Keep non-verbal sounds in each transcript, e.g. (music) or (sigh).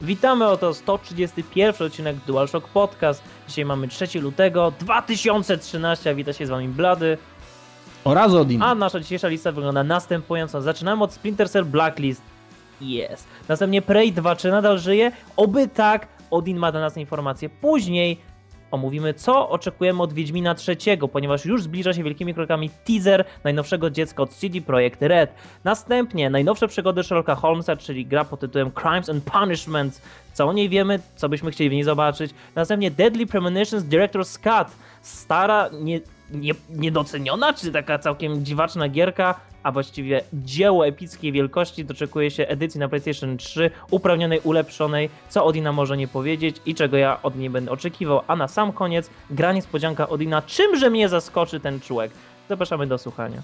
Witamy oto 131 odcinek DualShock Podcast. Dzisiaj mamy 3 lutego 2013, a wita się z wami Blady. Oraz Odin. A nasza dzisiejsza lista wygląda następująco. Zaczynamy od Splinter Cell Blacklist. Jest. Następnie Prey 2, czy nadal żyje? Oby tak. Odin ma dla nas informacje. Później omówimy, co oczekujemy od Wiedźmina trzeciego, ponieważ już zbliża się wielkimi krokami teaser najnowszego dziecka od CD Projekt Red. Następnie najnowsze przygody Sherlocka Holmesa, czyli gra pod tytułem Crimes and Punishments. Co o niej wiemy, co byśmy chcieli w niej zobaczyć. Następnie Deadly Premonitions Director's Cut. Stara, nie, nie, niedoceniona, czy taka całkiem dziwaczna gierka, a właściwie dzieło epickiej wielkości doczekuje się edycji na PlayStation 3, uprawnionej, ulepszonej, co Odina może nie powiedzieć i czego ja od niej będę oczekiwał. A na sam koniec gra niespodzianka Odina, czymże mnie zaskoczy ten człowiek. Zapraszamy do słuchania.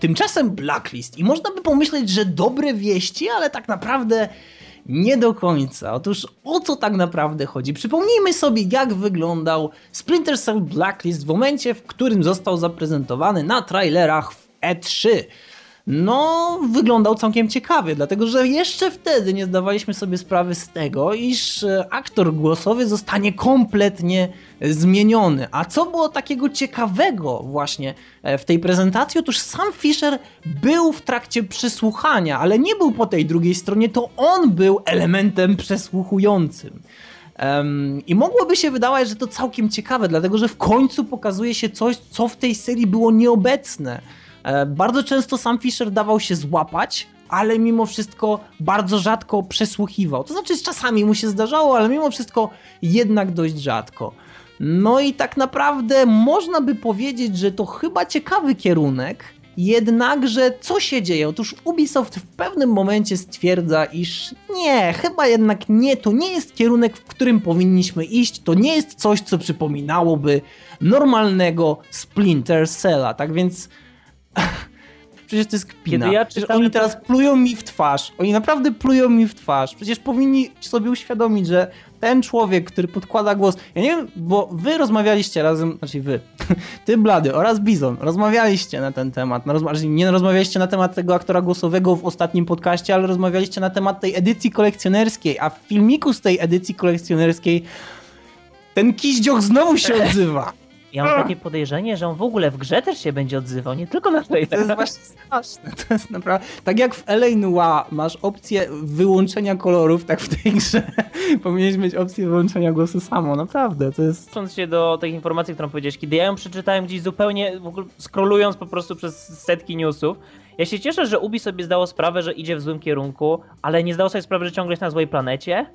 Tymczasem Blacklist i można by pomyśleć, że dobre wieści, ale tak naprawdę nie do końca. Otóż o co tak naprawdę chodzi? Przypomnijmy sobie, jak wyglądał Splinter Cell Blacklist w momencie, w którym został zaprezentowany na trailerach w E3. No, wyglądał całkiem ciekawie, dlatego że jeszcze wtedy nie zdawaliśmy sobie sprawy z tego, iż e, aktor głosowy zostanie kompletnie zmieniony. A co było takiego ciekawego właśnie e, w tej prezentacji? Otóż sam Fisher był w trakcie przesłuchania, ale nie był po tej drugiej stronie, to on był elementem przesłuchującym. Um, I mogłoby się wydawać, że to całkiem ciekawe, dlatego że w końcu pokazuje się coś, co w tej serii było nieobecne. E, bardzo często sam Fisher dawał się złapać, ale mimo wszystko bardzo rzadko przesłuchiwał. To znaczy, czasami mu się zdarzało, ale mimo wszystko jednak dość rzadko. No i tak naprawdę można by powiedzieć, że to chyba ciekawy kierunek, jednakże co się dzieje? Otóż Ubisoft w pewnym momencie stwierdza, iż nie, chyba jednak nie, to nie jest kierunek, w którym powinniśmy iść, to nie jest coś, co przypominałoby normalnego Splinter Cella, tak więc Przecież to jest kpina. Ja Przecież oni teraz plują mi w twarz. Oni naprawdę plują mi w twarz. Przecież powinni sobie uświadomić, że ten człowiek, który podkłada głos. Ja nie wiem, bo wy rozmawialiście razem, znaczy wy, (laughs) ty Blady oraz Bizon, rozmawialiście na ten temat. No, znaczy nie rozmawialiście na temat tego aktora głosowego w ostatnim podcaście, ale rozmawialiście na temat tej edycji kolekcjonerskiej, a w filmiku z tej edycji kolekcjonerskiej ten kiździoch znowu się (laughs) odzywa. Ja mam takie podejrzenie, że on w ogóle w grze też się będzie odzywał, nie tylko na Twitter. To jest właśnie straszne. To jest naprawdę... Tak jak w L.A. Noir masz opcję wyłączenia kolorów, tak w tej grze (laughs) powinieneś mieć opcję wyłączenia głosu samo, naprawdę, to jest... Wrócąc się do tej informacji, którą powiedziałeś, kiedy ja ją przeczytałem gdzieś zupełnie, w ogóle scrollując po prostu przez setki newsów, ja się cieszę, że Ubi sobie zdało sprawę, że idzie w złym kierunku, ale nie zdało sobie sprawy, że ciągle jest na złej planecie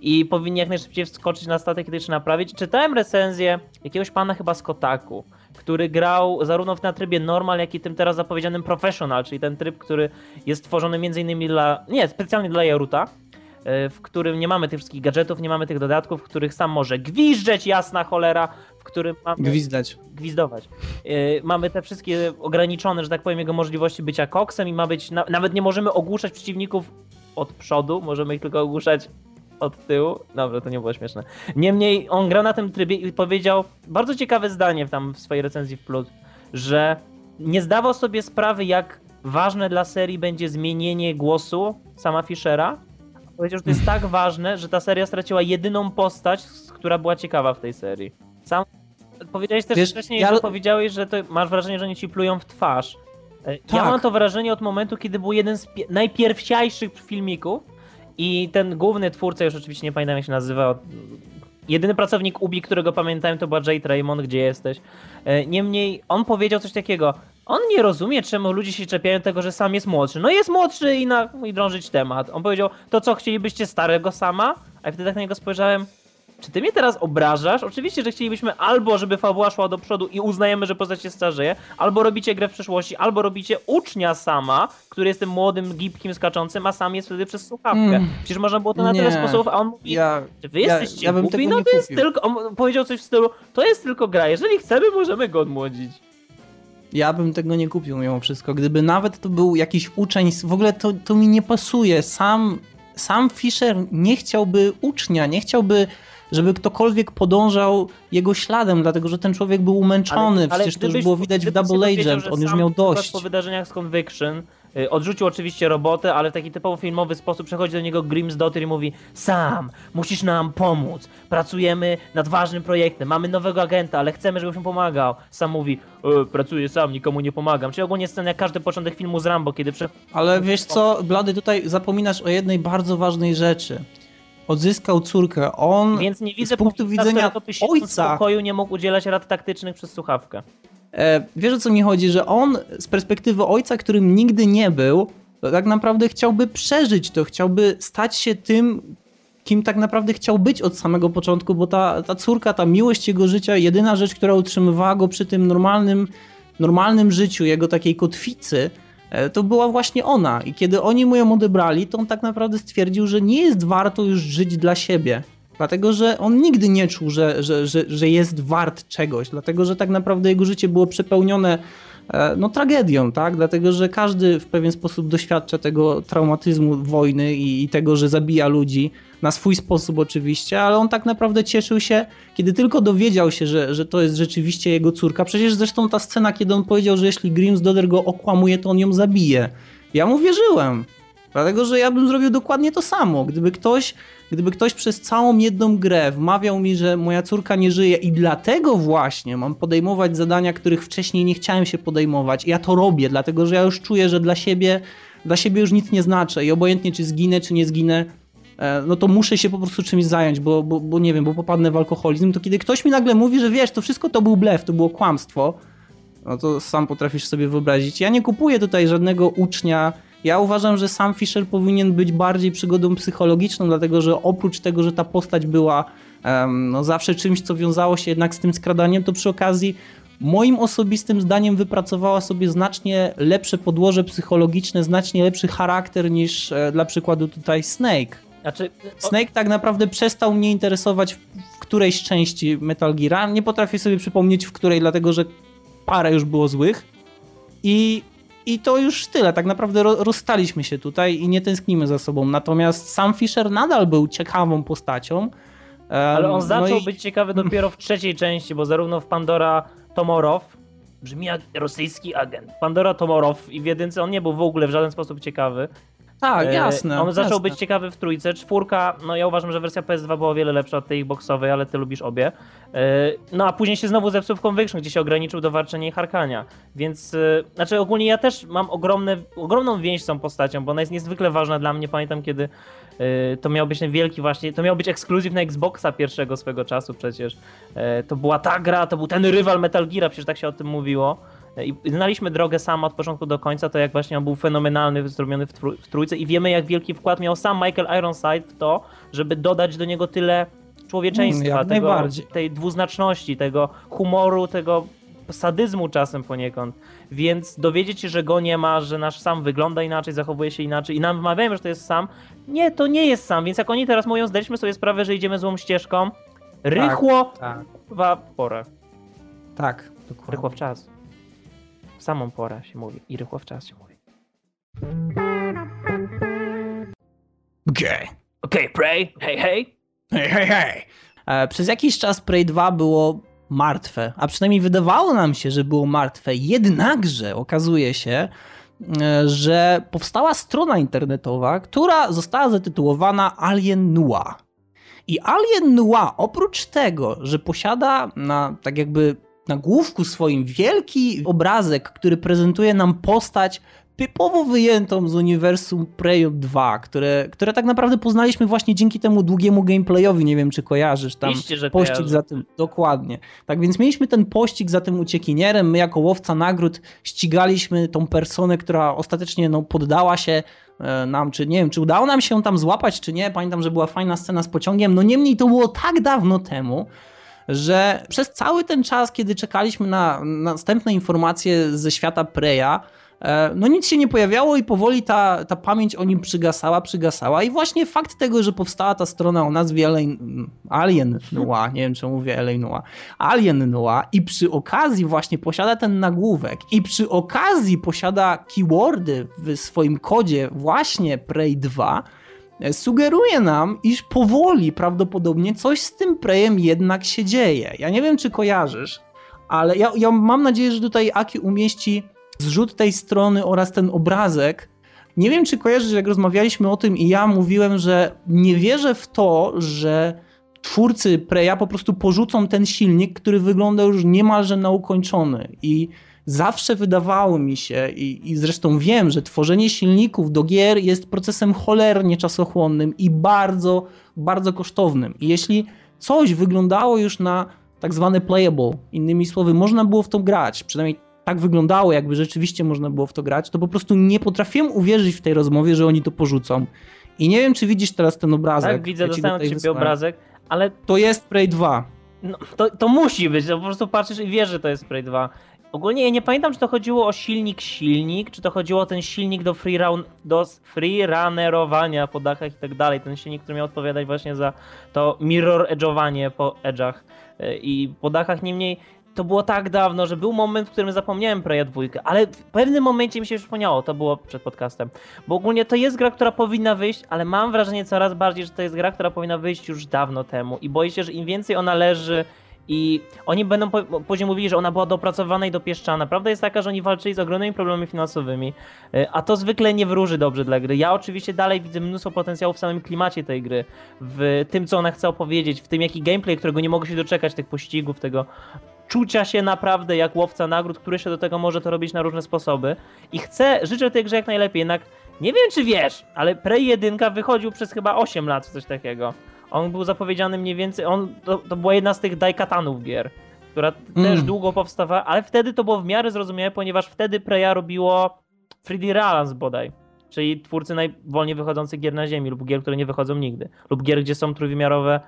i powinni jak najszybciej wskoczyć na statek, kiedy trzeba naprawić. Czytałem recenzję jakiegoś pana chyba z Kotaku, który grał zarówno na trybie normal, jak i tym teraz zapowiedzianym professional, czyli ten tryb, który jest tworzony m.in. dla, nie, specjalnie dla Jaruta, e, w którym nie mamy tych wszystkich gadżetów, nie mamy tych dodatków, w których sam może gwizdżeć, jasna cholera, w którym mamy... Gwizdać. Gwizdować. Yy, mamy te wszystkie ograniczone, że tak powiem, jego możliwości bycia koksem i ma być, na, nawet nie możemy ogłuszać przeciwników od przodu, możemy ich tylko ogłuszać od tyłu. Dobra, to nie było śmieszne. Niemniej on gra na tym trybie i powiedział bardzo ciekawe zdanie tam w swojej recenzji w Plus, że nie zdawał sobie sprawy, jak ważne dla serii będzie zmienienie głosu sama Fischera. Powiedział, że to jest tak (laughs) ważne, że ta seria straciła jedyną postać, która była ciekawa w tej serii. Sam powiedziałeś też Wiesz, wcześniej, ja... że powiedziałeś, że masz wrażenie, że oni ci plują w twarz. E, tak. Ja mam to wrażenie od momentu, kiedy był jeden z najpierwsiajszych filmików, i ten główny twórca, już oczywiście nie pamiętam jak się nazywa, jedyny pracownik Ubi, którego pamiętałem, to była Jade Raymond, gdzie jesteś. E, niemniej on powiedział coś takiego. On nie rozumie, czemu ludzie się czepiają tego, że sam jest młodszy. No jest młodszy i, na, i drążyć temat. On powiedział, to co, chcielibyście starego sama? A wtedy tak na niego spojrzałem, czy ty mnie teraz obrażasz? Oczywiście, że chcielibyśmy albo, żeby fabuła szła do przodu i uznajemy, że postać się starzeje, albo robicie grę w przyszłości, albo robicie ucznia sama, który jest tym młodym, gibkim, skaczącym, a sam jest wtedy przez słuchawkę. Mm, Przecież można było to na nie, tyle sposobów, a on mówi, ja, czy wy ja, jesteście ja głupi? No to jest tylko, on powiedział coś w stylu, to jest tylko gra, jeżeli chcemy, możemy go odmłodzić. Ja bym tego nie kupił mimo wszystko. Gdyby nawet to był jakiś uczeń, w ogóle to, to mi nie pasuje. Sam, sam Fisher nie chciałby ucznia, nie chciałby żeby ktokolwiek podążał jego śladem, dlatego że ten człowiek był umęczony. Ale, ale Przecież to już było widać w Double Agent, on już miał dość. po wydarzeniach z Conviction Y, Odrzucił oczywiście robotę, ale w taki typowo filmowy sposób przechodzi do niego Grimsdottir i mówi Sam, musisz nam pomóc. Pracujemy nad ważnym projektem, mamy nowego agenta, ale chcemy, żebyś mu pomagał. Sam mówi, e, pracuję sam, nikomu nie pomagam. Czyli ogólnie scena jak każdy początek filmu z Rambo, kiedy prze... Ale wiesz co, Blady, tutaj zapominasz o jednej bardzo ważnej rzeczy. Odzyskał córkę. On Więc nie widzę z punktu widzenia byś w ojca spokoju nie mógł udzielać rad taktycznych przez słuchawkę. E, wiesz o co mi chodzi, że on z perspektywy ojca, którym nigdy nie był, to tak naprawdę chciałby przeżyć to, chciałby stać się tym, kim tak naprawdę chciał być od samego początku, bo ta, ta córka, ta miłość jego życia, jedyna rzecz, która utrzymywała go przy tym normalnym, normalnym życiu, jego takiej kotwicy, to była właśnie ona. I kiedy oni mu ją odebrali, to on tak naprawdę stwierdził, że nie jest warto już żyć dla siebie. Dlatego, że on nigdy nie czuł, że, że, że, że jest wart czegoś, dlatego, że tak naprawdę jego życie było przepełnione e, no, tragedią, tak? Dlatego, że każdy w pewien sposób doświadcza tego traumatyzmu wojny i, i tego, że zabija ludzi na swój sposób oczywiście, ale on tak naprawdę cieszył się, kiedy tylko dowiedział się, że, że to jest rzeczywiście jego córka. Przecież zresztą ta scena, kiedy on powiedział, że jeśli Grimsdottir go okłamuje, to on ją zabije. Ja mu wierzyłem. Dlatego, że ja bym zrobił dokładnie to samo. Gdyby ktoś, gdyby ktoś przez całą jedną grę wmawiał mi, że moja córka nie żyje i dlatego właśnie mam podejmować zadania, których wcześniej nie chciałem się podejmować. Ja to robię, dlatego że ja już czuję, że dla siebie, dla siebie już nic nie znaczę i obojętnie czy zginę, czy nie zginę, e, no to muszę się po prostu czymś zająć, bo, bo, bo nie wiem, bo popadnę w alkoholizm, to kiedy ktoś mi nagle mówi, że wiesz, to wszystko to był blef, to było kłamstwo, no to sam potrafisz sobie wyobrazić. Ja nie kupuję tutaj żadnego ucznia. Ja uważam, że sam Fisher powinien być bardziej przygodą psychologiczną, dlatego że oprócz tego, że ta postać była em, no zawsze czymś, co wiązało się jednak z tym skradaniem, to przy okazji moim osobistym zdaniem wypracowała sobie znacznie lepsze podłoże psychologiczne, znacznie lepszy charakter niż e, dla przykładu tutaj Snake. Znaczy, Snake tak naprawdę przestał mnie interesować w, w którejś części Metal Geara. Nie potrafię sobie przypomnieć w której, dlatego że parę już było złych. I, i to już tyle. Tak naprawdę ro, rozstaliśmy się tutaj i nie tęsknimy za sobą. Natomiast sam Fisher nadal był ciekawą postacią. Ale on zaczął no i- być ciekawy (laughs) dopiero w trzeciej części, bo zarówno w Pandora Tomorow brzmi jak rosyjski agent. Pandora Tomorow i w jedynce on nie był w ogóle w żaden sposób ciekawy. Tak, E, jasne. On zaczął jasne. być ciekawy w trójce. Czwórka, no ja uważam, że wersja PS2 była o wiele lepsza od tej Xboxowej, ale ty lubisz obie. E, No a później się znowu zepsuł w Conviction, gdzie się ograniczył do warczenia i harkania. Więc, e, znaczy ogólnie ja też mam ogromne, ogromną więź z tą postacią, bo ona jest niezwykle ważna dla mnie. Pamiętam, kiedy to miał być ten wielki właśnie, to miał być ekskluzyw na Xboxa pierwszego swego czasu przecież. To była ta gra, to był ten rywal Metal Geara, przecież tak się o tym mówiło. I znaliśmy drogę sam od początku do końca, to jak właśnie on był fenomenalny, zrobiony w, trój- w trójce i wiemy jak wielki wkład miał sam Michael Ironside w to, żeby dodać do niego tyle człowieczeństwa, Mm, tego, tej dwuznaczności, tego humoru, tego sadyzmu czasem poniekąd. Więc dowiedzieć się, że go nie ma, że nasz sam wygląda inaczej, zachowuje się inaczej i nam wmawiają, że to jest sam. Nie, to nie jest sam, więc jak oni teraz mówią, zdaliśmy sobie sprawę, że idziemy złą ścieżką, rychło, Tak, w porę. tak. Dokładnie. Rychło w czas. Samą porę się mówi. I rychło w czas się mówi. Okej. Okej, Prey, hej, hej. Hej, hej, hej. Przez jakiś czas Prey 2 było martwe, a przynajmniej wydawało nam się, że było martwe. Jednakże okazuje się, e, że powstała strona internetowa, która została zatytułowana Alien Noir. I Alien Noir, oprócz tego, że posiada na tak jakby na główku swoim wielki obrazek, który prezentuje nam postać typowo wyjętą z uniwersum Prey 2, które, które tak naprawdę poznaliśmy właśnie dzięki temu długiemu gameplayowi, nie wiem czy kojarzysz tam Oczywiście, że pościg kojarzę. za tym, dokładnie. Tak więc mieliśmy ten pościg za tym uciekinierem, my jako łowca nagród ścigaliśmy tą personę, która ostatecznie no, poddała się e, nam, czy nie wiem, czy udało nam się ją tam złapać, czy nie, pamiętam, że była fajna scena z pociągiem, no niemniej to było tak dawno temu, że przez cały ten czas, kiedy czekaliśmy na następne informacje ze świata Preya, e, no nic się nie pojawiało i powoli ta, ta pamięć o nim przygasała, przygasała. I właśnie fakt tego, że powstała ta strona o nazwie Alien, Alien Noir, nie wiem czy mówię Alien Noir, Alien Noir i przy okazji właśnie posiada ten nagłówek i przy okazji posiada keywordy w swoim kodzie właśnie Prey 2, e, sugeruje nam, iż powoli prawdopodobnie coś z tym Preyem jednak się dzieje. Ja nie wiem, czy kojarzysz, ale ja, ja mam nadzieję, że tutaj Aki umieści zrzut tej strony oraz ten obrazek. Nie wiem, czy kojarzysz, jak rozmawialiśmy o tym i ja mówiłem, że nie wierzę w to, że twórcy Preya po prostu porzucą ten silnik, który wygląda już niemalże na ukończony i zawsze wydawało mi się i, i zresztą wiem, że tworzenie silników do gier jest procesem cholernie czasochłonnym i bardzo, bardzo kosztownym. I jeśli coś wyglądało już na tak zwane playable, innymi słowy, można było w to grać, przynajmniej tak wyglądało, jakby rzeczywiście można było w to grać, to po prostu nie potrafiłem uwierzyć w tej rozmowie, że oni to porzucą. I nie wiem, czy widzisz teraz ten obrazek. Tak, widzę, ja dostałem od ciebie wysłałem. obrazek, ale... To jest Prey 2. No, to, to musi być, to po prostu patrzysz i wiesz, że to jest Prey 2. Ogólnie ja nie pamiętam, czy to chodziło o silnik silnik, czy to chodziło o ten silnik do, free do freerunnerowania po dachach i tak dalej. Ten silnik, który miał odpowiadać właśnie za to mirror edge'owanie po edge'ach e, i po dachach. Niemniej to było tak dawno, że był moment, w którym zapomniałem Preya dwójkę, ale w pewnym momencie mi się przypomniało, to było przed podcastem. Bo ogólnie to jest gra, która powinna wyjść, ale mam wrażenie coraz bardziej, że to jest gra, która powinna wyjść już dawno temu i boję się, że im więcej ona leży i oni będą po, później mówili, że ona była dopracowana i dopieszczana. Prawda jest taka, że oni walczyli z ogromnymi problemami finansowymi, e, a to zwykle nie wróży dobrze dla gry. Ja oczywiście dalej widzę mnóstwo potencjału w samym klimacie tej gry, w tym, co ona chce opowiedzieć, w tym, jaki gameplay, którego nie mogę się doczekać, tych pościgów, tego czucia się naprawdę jak łowca nagród, który się do tego może to robić na różne sposoby. I chcę, życzę tej grze jak najlepiej, jednak nie wiem czy wiesz, ale Prey 1 wychodził przez chyba 8 lat, coś takiego. On był zapowiedziany mniej więcej, on, to, to była jedna z tych Daikatanów gier, która mm. też długo powstawała, ale wtedy to było w miarę zrozumiałe, ponieważ wtedy Preya robiło 3D Realms bodaj. Czyli twórcy najwolniej wychodzących gier na ziemi lub gier, które nie wychodzą nigdy. Lub gier, gdzie są trójwymiarowe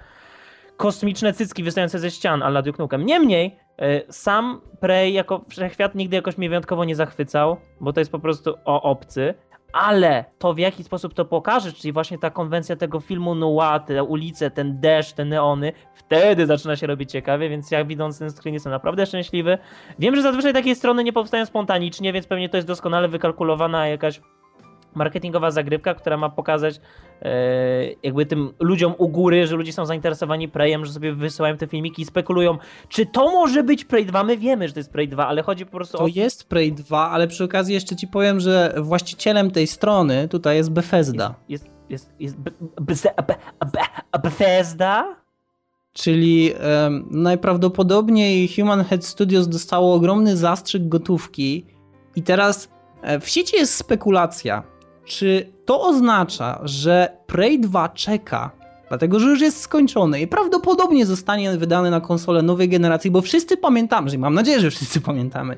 kosmiczne cycki wystające ze ścian, ale Duke Nukem. Niemniej, e, sam Prey jako wszechświat nigdy jakoś mnie wyjątkowo nie zachwycał, bo to jest po prostu o obcy ale to w jaki sposób to pokaże, czyli właśnie ta konwencja tego filmu noir, te ulice, ten deszcz, te neony, wtedy zaczyna się robić ciekawie, więc ja widząc ten screen jestem naprawdę szczęśliwy. Wiem, że zazwyczaj takie strony nie powstają spontanicznie, więc pewnie to jest doskonale wykalkulowana jakaś marketingowa zagrywka, która ma pokazać e, jakby tym ludziom u góry, że ludzie są zainteresowani Preyem, że sobie wysyłają te filmiki i spekulują, czy to może być Prey 2? My wiemy, że to jest Prey 2, ale chodzi po prostu to o... To jest Prey 2, ale przy okazji jeszcze ci powiem, że właścicielem tej strony tutaj jest Bethesda. Jest, jest, jest, jest Bethesda? Czyli um, najprawdopodobniej Human Head Studios dostało ogromny zastrzyk gotówki i teraz e, w sieci jest spekulacja, czy to oznacza, że Prey 2 czeka, dlatego że już jest skończony i prawdopodobnie zostanie wydany na konsolę nowej generacji, bo wszyscy pamiętamy, że mam nadzieję, że wszyscy (laughs) pamiętamy.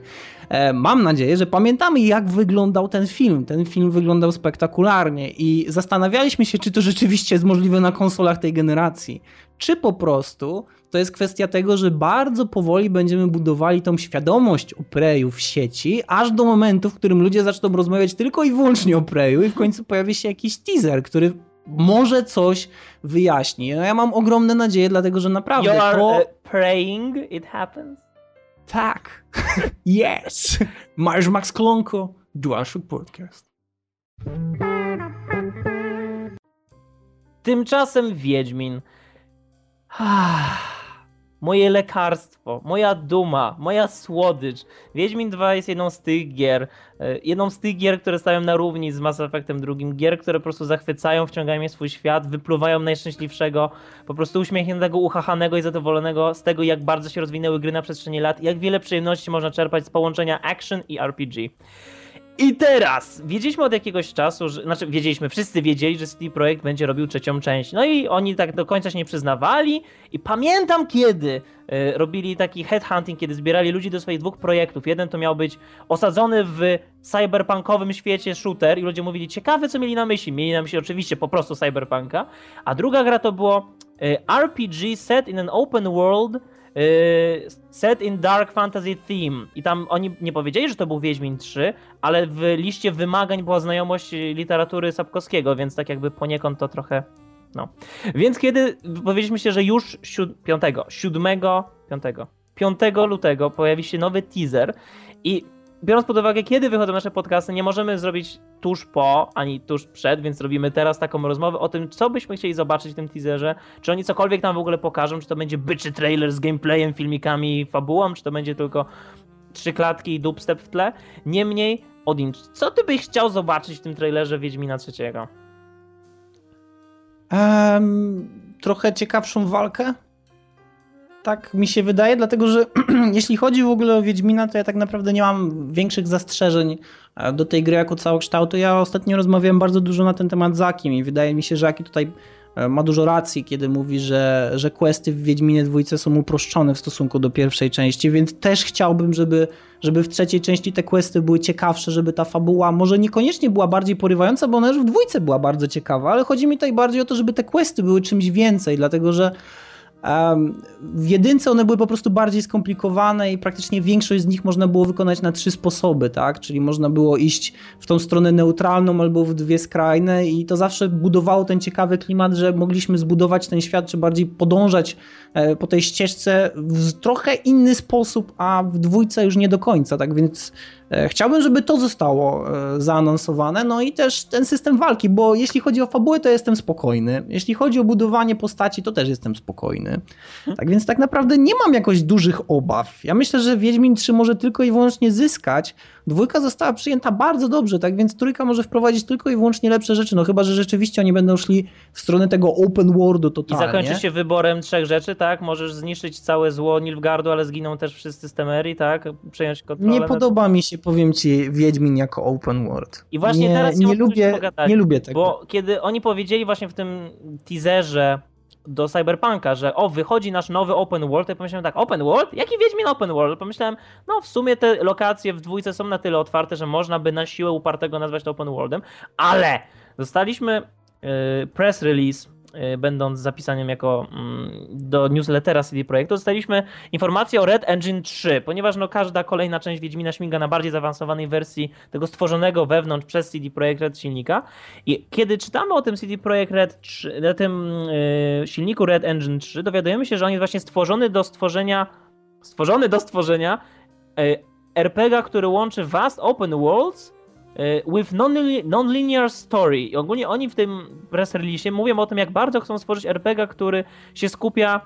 E, mam nadzieję, że pamiętamy, jak wyglądał ten film. Ten film wyglądał spektakularnie i zastanawialiśmy się, czy to rzeczywiście jest możliwe na konsolach tej generacji, czy po prostu to jest kwestia tego, że bardzo powoli będziemy budowali tą świadomość o Preju w sieci, aż do momentu, w którym ludzie zaczną rozmawiać tylko i wyłącznie o Preju i w końcu pojawi się jakiś teaser, który może coś wyjaśni. No ja mam ogromne nadzieje, dlatego że naprawdę you are, to... Uh, praying it happens? Tak. (laughs) yes. Mariusz Max Klonko, DualShock Podcast. Tymczasem Wiedźmin. Moje lekarstwo, moja duma, moja słodycz. Wiedźmin 2 jest jedną z tych gier, e, jedną z tych gier, które stają na równi z Mass Effectem drugim, gier, które po prostu zachwycają, wciągają mnie w swój świat, wypluwają najszczęśliwszego, po prostu uśmiechniętego, uchachanego i zadowolonego z tego, jak bardzo się rozwinęły gry na przestrzeni lat, jak wiele przyjemności można czerpać z połączenia action i RPG. I teraz, wiedzieliśmy od jakiegoś czasu, że, znaczy wiedzieliśmy, wszyscy wiedzieli, że CD Projekt będzie robił trzecią część. No i oni tak do końca się nie przyznawali i pamiętam kiedy y, robili taki headhunting, kiedy zbierali ludzi do swoich dwóch projektów. Jeden to miał być osadzony w cyberpunkowym świecie shooter i ludzie mówili, ciekawe co mieli na myśli. Mieli na myśli oczywiście po prostu cyberpunka. A druga gra to było y, RPG set in an open world set in Dark Fantasy Theme. I tam oni nie powiedzieli, że to był Wiedźmin 3, ale w liście wymagań była znajomość literatury Sapkowskiego, więc tak jakby poniekąd to trochę. No. Więc kiedy powiedzieliśmy się, że już 5, 7, 5, 5 lutego pojawi się nowy teaser i biorąc pod uwagę, kiedy wychodzą nasze podcasty, nie możemy zrobić tuż po, ani tuż przed, więc robimy teraz taką rozmowę o tym, co byśmy chcieli zobaczyć w tym teaserze. Czy oni cokolwiek nam w ogóle pokażą, czy to będzie byczy trailer z gameplayem, filmikami, fabułą, czy to będzie tylko trzy klatki i dubstep w tle. Niemniej, Odin, co ty byś chciał zobaczyć w tym trailerze Wiedźmina trzeciego? Um, trochę ciekawszą walkę. Tak mi się wydaje, dlatego że (clears throat) jeśli chodzi w ogóle o Wiedźmina, to ja tak naprawdę nie mam większych zastrzeżeń e, do tej gry jako całokształtu. Ja ostatnio rozmawiałem bardzo dużo na ten temat z Akim i wydaje mi się, że Aki tutaj e, ma dużo racji, kiedy mówi, że, że questy w Wiedźminie dwójce są uproszczone w stosunku do pierwszej części, więc też chciałbym, żeby, żeby w trzeciej części te questy były ciekawsze, żeby ta fabuła może niekoniecznie była bardziej porywająca, bo ona już w dwójce była bardzo ciekawa, ale chodzi mi tutaj bardziej o to, żeby te questy były czymś więcej, dlatego że w jedynce one były po prostu bardziej skomplikowane i praktycznie większość z nich można było wykonać na trzy sposoby, tak? Czyli można było iść w tą stronę neutralną albo w dwie skrajne i to zawsze budowało ten ciekawy klimat, że mogliśmy zbudować ten świat, czy bardziej podążać e, po tej ścieżce w trochę inny sposób, a w dwójce już nie do końca, tak? Więc E, chciałbym, żeby to zostało e, zaanonsowane, no i też ten system walki, bo jeśli chodzi o fabułę, to jestem spokojny. Jeśli chodzi o budowanie postaci, to też jestem spokojny. Tak więc tak naprawdę nie mam jakoś dużych obaw. Ja myślę, że Wiedźmin 3 może tylko i wyłącznie zyskać. Dwójka została przyjęta bardzo dobrze, tak więc trójka może wprowadzić tylko i wyłącznie lepsze rzeczy, no chyba, że rzeczywiście oni będą szli w stronę tego open worldu totalnie. I zakończy się wyborem trzech rzeczy, tak? Możesz zniszczyć całe zło Nilfgaardu, ale zginą też wszyscy z Temerii, tak? Przejąć kontrolę. Nie podoba mi się powiem ci, Wiedźmin jako open world. I właśnie nie, teraz nie lubię, nie lubię tego. Bo kiedy oni powiedzieli właśnie w tym teaserze do Cyberpunka, że o, wychodzi nasz nowy open world, ja pomyślałem tak, open world? Jaki Wiedźmin open world? Pomyślałem, no w sumie te lokacje w dwójce są na tyle otwarte, że można by na siłę upartego nazwać to open worldem, ale dostaliśmy yy, press release Y, będąc zapisaniem jako mm, do newslettera CD Projektu, dostaliśmy informację o Red Engine 3, ponieważ no, każda kolejna część Wiedźmina śmiga na bardziej zaawansowanej wersji tego stworzonego wewnątrz przez CD Projekt Red silnika. I kiedy czytamy o tym CD Projekt Red 3, na tym yy, silniku Red Engine 3, dowiadujemy się, że on jest właśnie stworzony do stworzenia stworzony do stworzenia yy, RPG, który łączy vast open worlds with non-linear story. I ogólnie oni w tym press release mówią o tym, jak bardzo chcą stworzyć RPG, który się skupia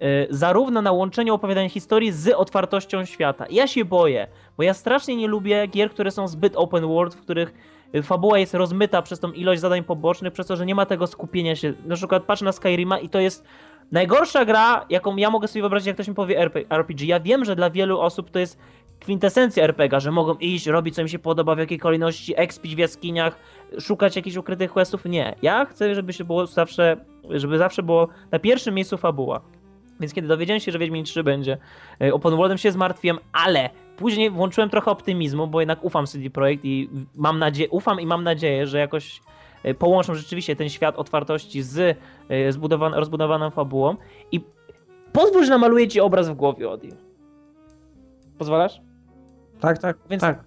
e, zarówno na łączeniu opowiadania historii z otwartością świata. Ja się boję, bo ja strasznie nie lubię gier, które są zbyt open world, w których fabuła jest rozmyta przez tą ilość zadań pobocznych, przez to, że nie ma tego skupienia się. Na przykład patrzę na Skyrima i to jest najgorsza gra, jaką ja mogę sobie wyobrazić, jak ktoś mi powie RPG. Ja wiem, że dla wielu osób to jest kwintesencja RPG, że mogą iść, robić co im się podoba, w jakiej kolejności, expić w jaskiniach, szukać jakichś ukrytych questów. Nie. Ja chcę, żeby się było zawsze, żeby zawsze było na pierwszym miejscu fabuła. Więc kiedy dowiedziałem się, że Wiedźmin 3 będzie e, open worldem, się zmartwiłem, ale później włączyłem trochę optymizmu, bo jednak ufam CD Projekt i mam nadzieję, ufam i mam nadzieję, że jakoś e, połączą rzeczywiście ten świat otwartości z e, zbudowaną, rozbudowaną fabułą i pozwól, że namaluję ci obraz w głowie, Odi. Pozwalasz? Tak, tak, Więc tak.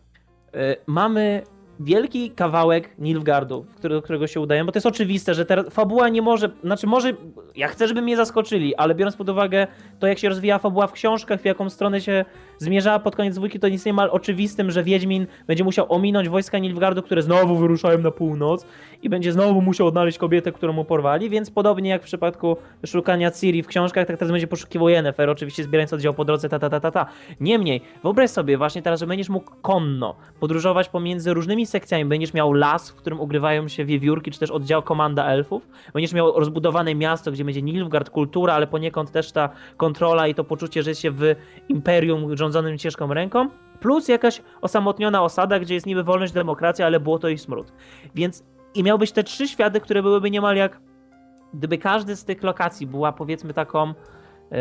Y, mamy wielki kawałek Nilfgaardu, do którego się udaje, bo to jest oczywiste, że teraz fabuła nie może, znaczy może, ja chcę, żeby mnie zaskoczyli, ale biorąc pod uwagę to, jak się rozwija fabuła w książkach, w jaką stronę się zmierzała pod koniec dwójki, to nic niemal oczywistym, że Wiedźmin będzie musiał ominąć wojska Nilfgaardu, które znowu wyruszają na północ i będzie znowu musiał odnaleźć kobietę, którą mu porwali, więc podobnie jak w przypadku szukania Ciri w książkach, tak teraz będzie poszukiwał Yennefer, oczywiście zbierając oddział po drodze, ta, ta, ta, ta, ta. Niemniej, wyobraź sobie właśnie teraz, że będziesz mógł konno podróżować pomiędzy różnymi sekcjami, będziesz miał las, w którym ugrywają się wiewiórki, czy też oddział komanda elfów, będziesz miał rozbudowane miasto, gdzie będzie Nilfgaard, kultura, ale poniekąd też ta kontrola i to poczucie, że jest się w imperium rządzonym ciężką ręką, plus jakaś osamotniona osada, gdzie jest niby wolność, demokracja, ale było to i smród. Więc i miałbyś te trzy światy, które byłyby niemal jak gdyby każdy z tych lokacji była powiedzmy taką yy,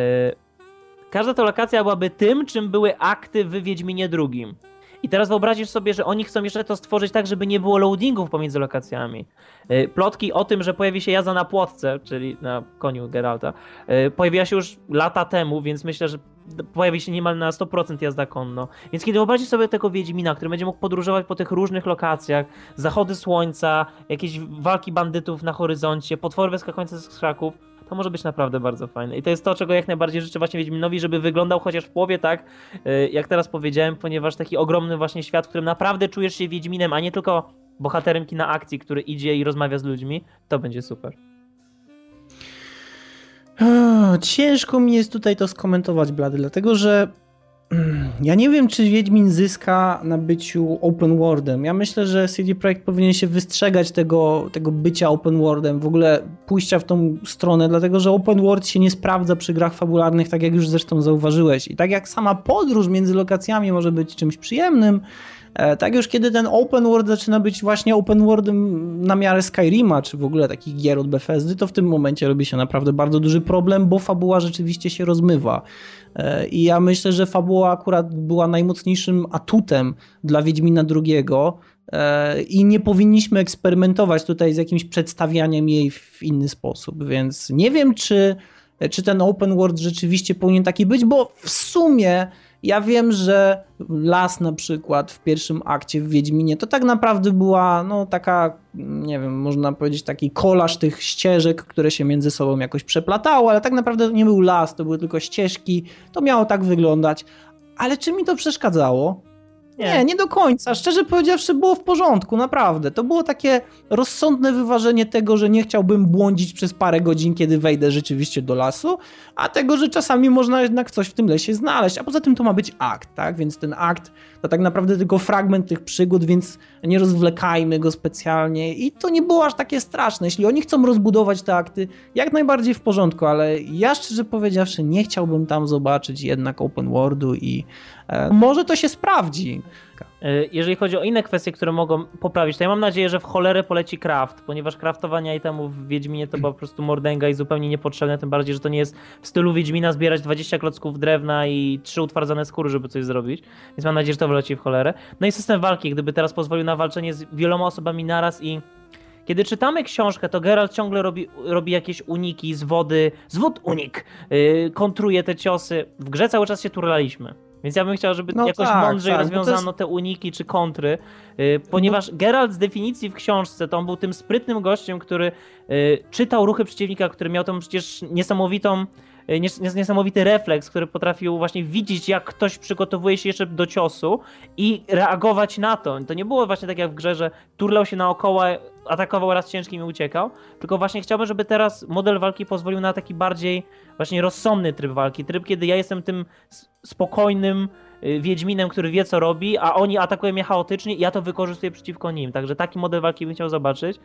każda ta lokacja byłaby tym, czym były akty w Wiedźminie drugim. I teraz wyobrazisz sobie, że oni chcą jeszcze to stworzyć tak, żeby nie było loadingów pomiędzy lokacjami. E, plotki o tym, że pojawi się jazda na płotce, czyli na koniu Geralta, e, pojawiła się już lata temu, więc myślę, że pojawi się niemal na 100% jazda konno. Więc kiedy wyobrazisz sobie tego Wiedźmina, który będzie mógł podróżować po tych różnych lokacjach, zachody słońca, jakieś walki bandytów na horyzoncie, potwory wyskakujące z krzaków, to może być naprawdę bardzo fajne. I to jest to, czego jak najbardziej życzę właśnie Wiedźminowi, żeby wyglądał chociaż w połowie tak, y, jak teraz powiedziałem, ponieważ taki ogromny właśnie świat, w którym naprawdę czujesz się Wiedźminem, a nie tylko bohaterem kina akcji, który idzie i rozmawia z ludźmi, to będzie super. ciężko mi jest tutaj to skomentować, Blady, dlatego że Ja nie wiem, czy Wiedźmin zyska na byciu open worldem. Ja myślę, że CD Projekt powinien się wystrzegać tego, tego bycia open worldem, w ogóle pójścia w tą stronę, dlatego że open world się nie sprawdza przy grach fabularnych, tak jak już zresztą zauważyłeś. I tak jak sama podróż między lokacjami może być czymś przyjemnym, e, tak już kiedy ten open world zaczyna być właśnie open worldem na miarę Skyrima, czy w ogóle takich gier od Bethesdy, to w tym momencie robi się naprawdę bardzo duży problem, bo fabuła rzeczywiście się rozmywa. I ja myślę, że fabuła akurat była najmocniejszym atutem dla Wiedźmina II e, i nie powinniśmy eksperymentować tutaj z jakimś przedstawianiem jej w inny sposób, więc nie wiem, czy, czy ten open world rzeczywiście powinien taki być, bo w sumie ja wiem, że las na przykład w pierwszym akcie w Wiedźminie to tak naprawdę była no taka, nie wiem, można powiedzieć taki kolaż tych ścieżek, które się między sobą jakoś przeplatały, ale tak naprawdę to nie był las, to były tylko ścieżki, to miało tak wyglądać. Ale czy mi to przeszkadzało? Nie. nie, nie do końca. Szczerze powiedziawszy, było w porządku, naprawdę. To było takie rozsądne wyważenie tego, że nie chciałbym błądzić przez parę godzin, kiedy wejdę rzeczywiście do lasu, a tego, że czasami można jednak coś w tym lesie znaleźć. A poza tym to ma być akt, tak? Więc ten akt to tak naprawdę tylko fragment tych przygód, więc nie rozwlekajmy go specjalnie. I to nie było aż takie straszne. Jeśli oni chcą rozbudować te akty, jak najbardziej w porządku, ale ja szczerze powiedziawszy, nie chciałbym tam zobaczyć jednak open worldu i e, może to się sprawdzi. E, jeżeli chodzi o inne kwestie, które mogą poprawić, to ja mam nadzieję, że w cholerę poleci craft, ponieważ craftowanie itemów w Wiedźminie to była po (clears throat) prostu mordęga i zupełnie niepotrzebne, tym bardziej, że to nie jest w stylu Wiedźmina zbierać 20 klocków drewna i 3 utwardzone skóry, żeby coś zrobić, więc mam nadzieję, że to wleci w cholerę. No i system walki, gdyby teraz pozwolił na walczenie z wieloma osobami naraz i kiedy czytamy książkę, to Geralt ciągle robi, robi jakieś uniki z wody, z wód unik, yy, kontruje te ciosy. W grze cały czas się turlaliśmy. Więc ja bym chciał, żeby no jakoś tak, mądrzej tak, rozwiązano jest... te uniki czy kontry, yy, ponieważ no. Geralt z definicji w książce to on był tym sprytnym gościem, który yy, czytał ruchy przeciwnika, który miał tą przecież niesamowitą y, niesamowity refleks, który potrafił właśnie widzieć, jak ktoś przygotowuje się jeszcze do ciosu i reagować na to. To nie było właśnie tak jak w grze, że turlał się naokoło, atakował raz ciężkim i uciekał, tylko właśnie chciałbym, żeby teraz model walki pozwolił na taki bardziej właśnie rozsądny tryb walki. Tryb, kiedy ja jestem tym spokojnym y, Wiedźminem, który wie co robi, a oni atakują mnie chaotycznie i ja to wykorzystuję przeciwko nim. Także taki model walki bym chciał zobaczyć.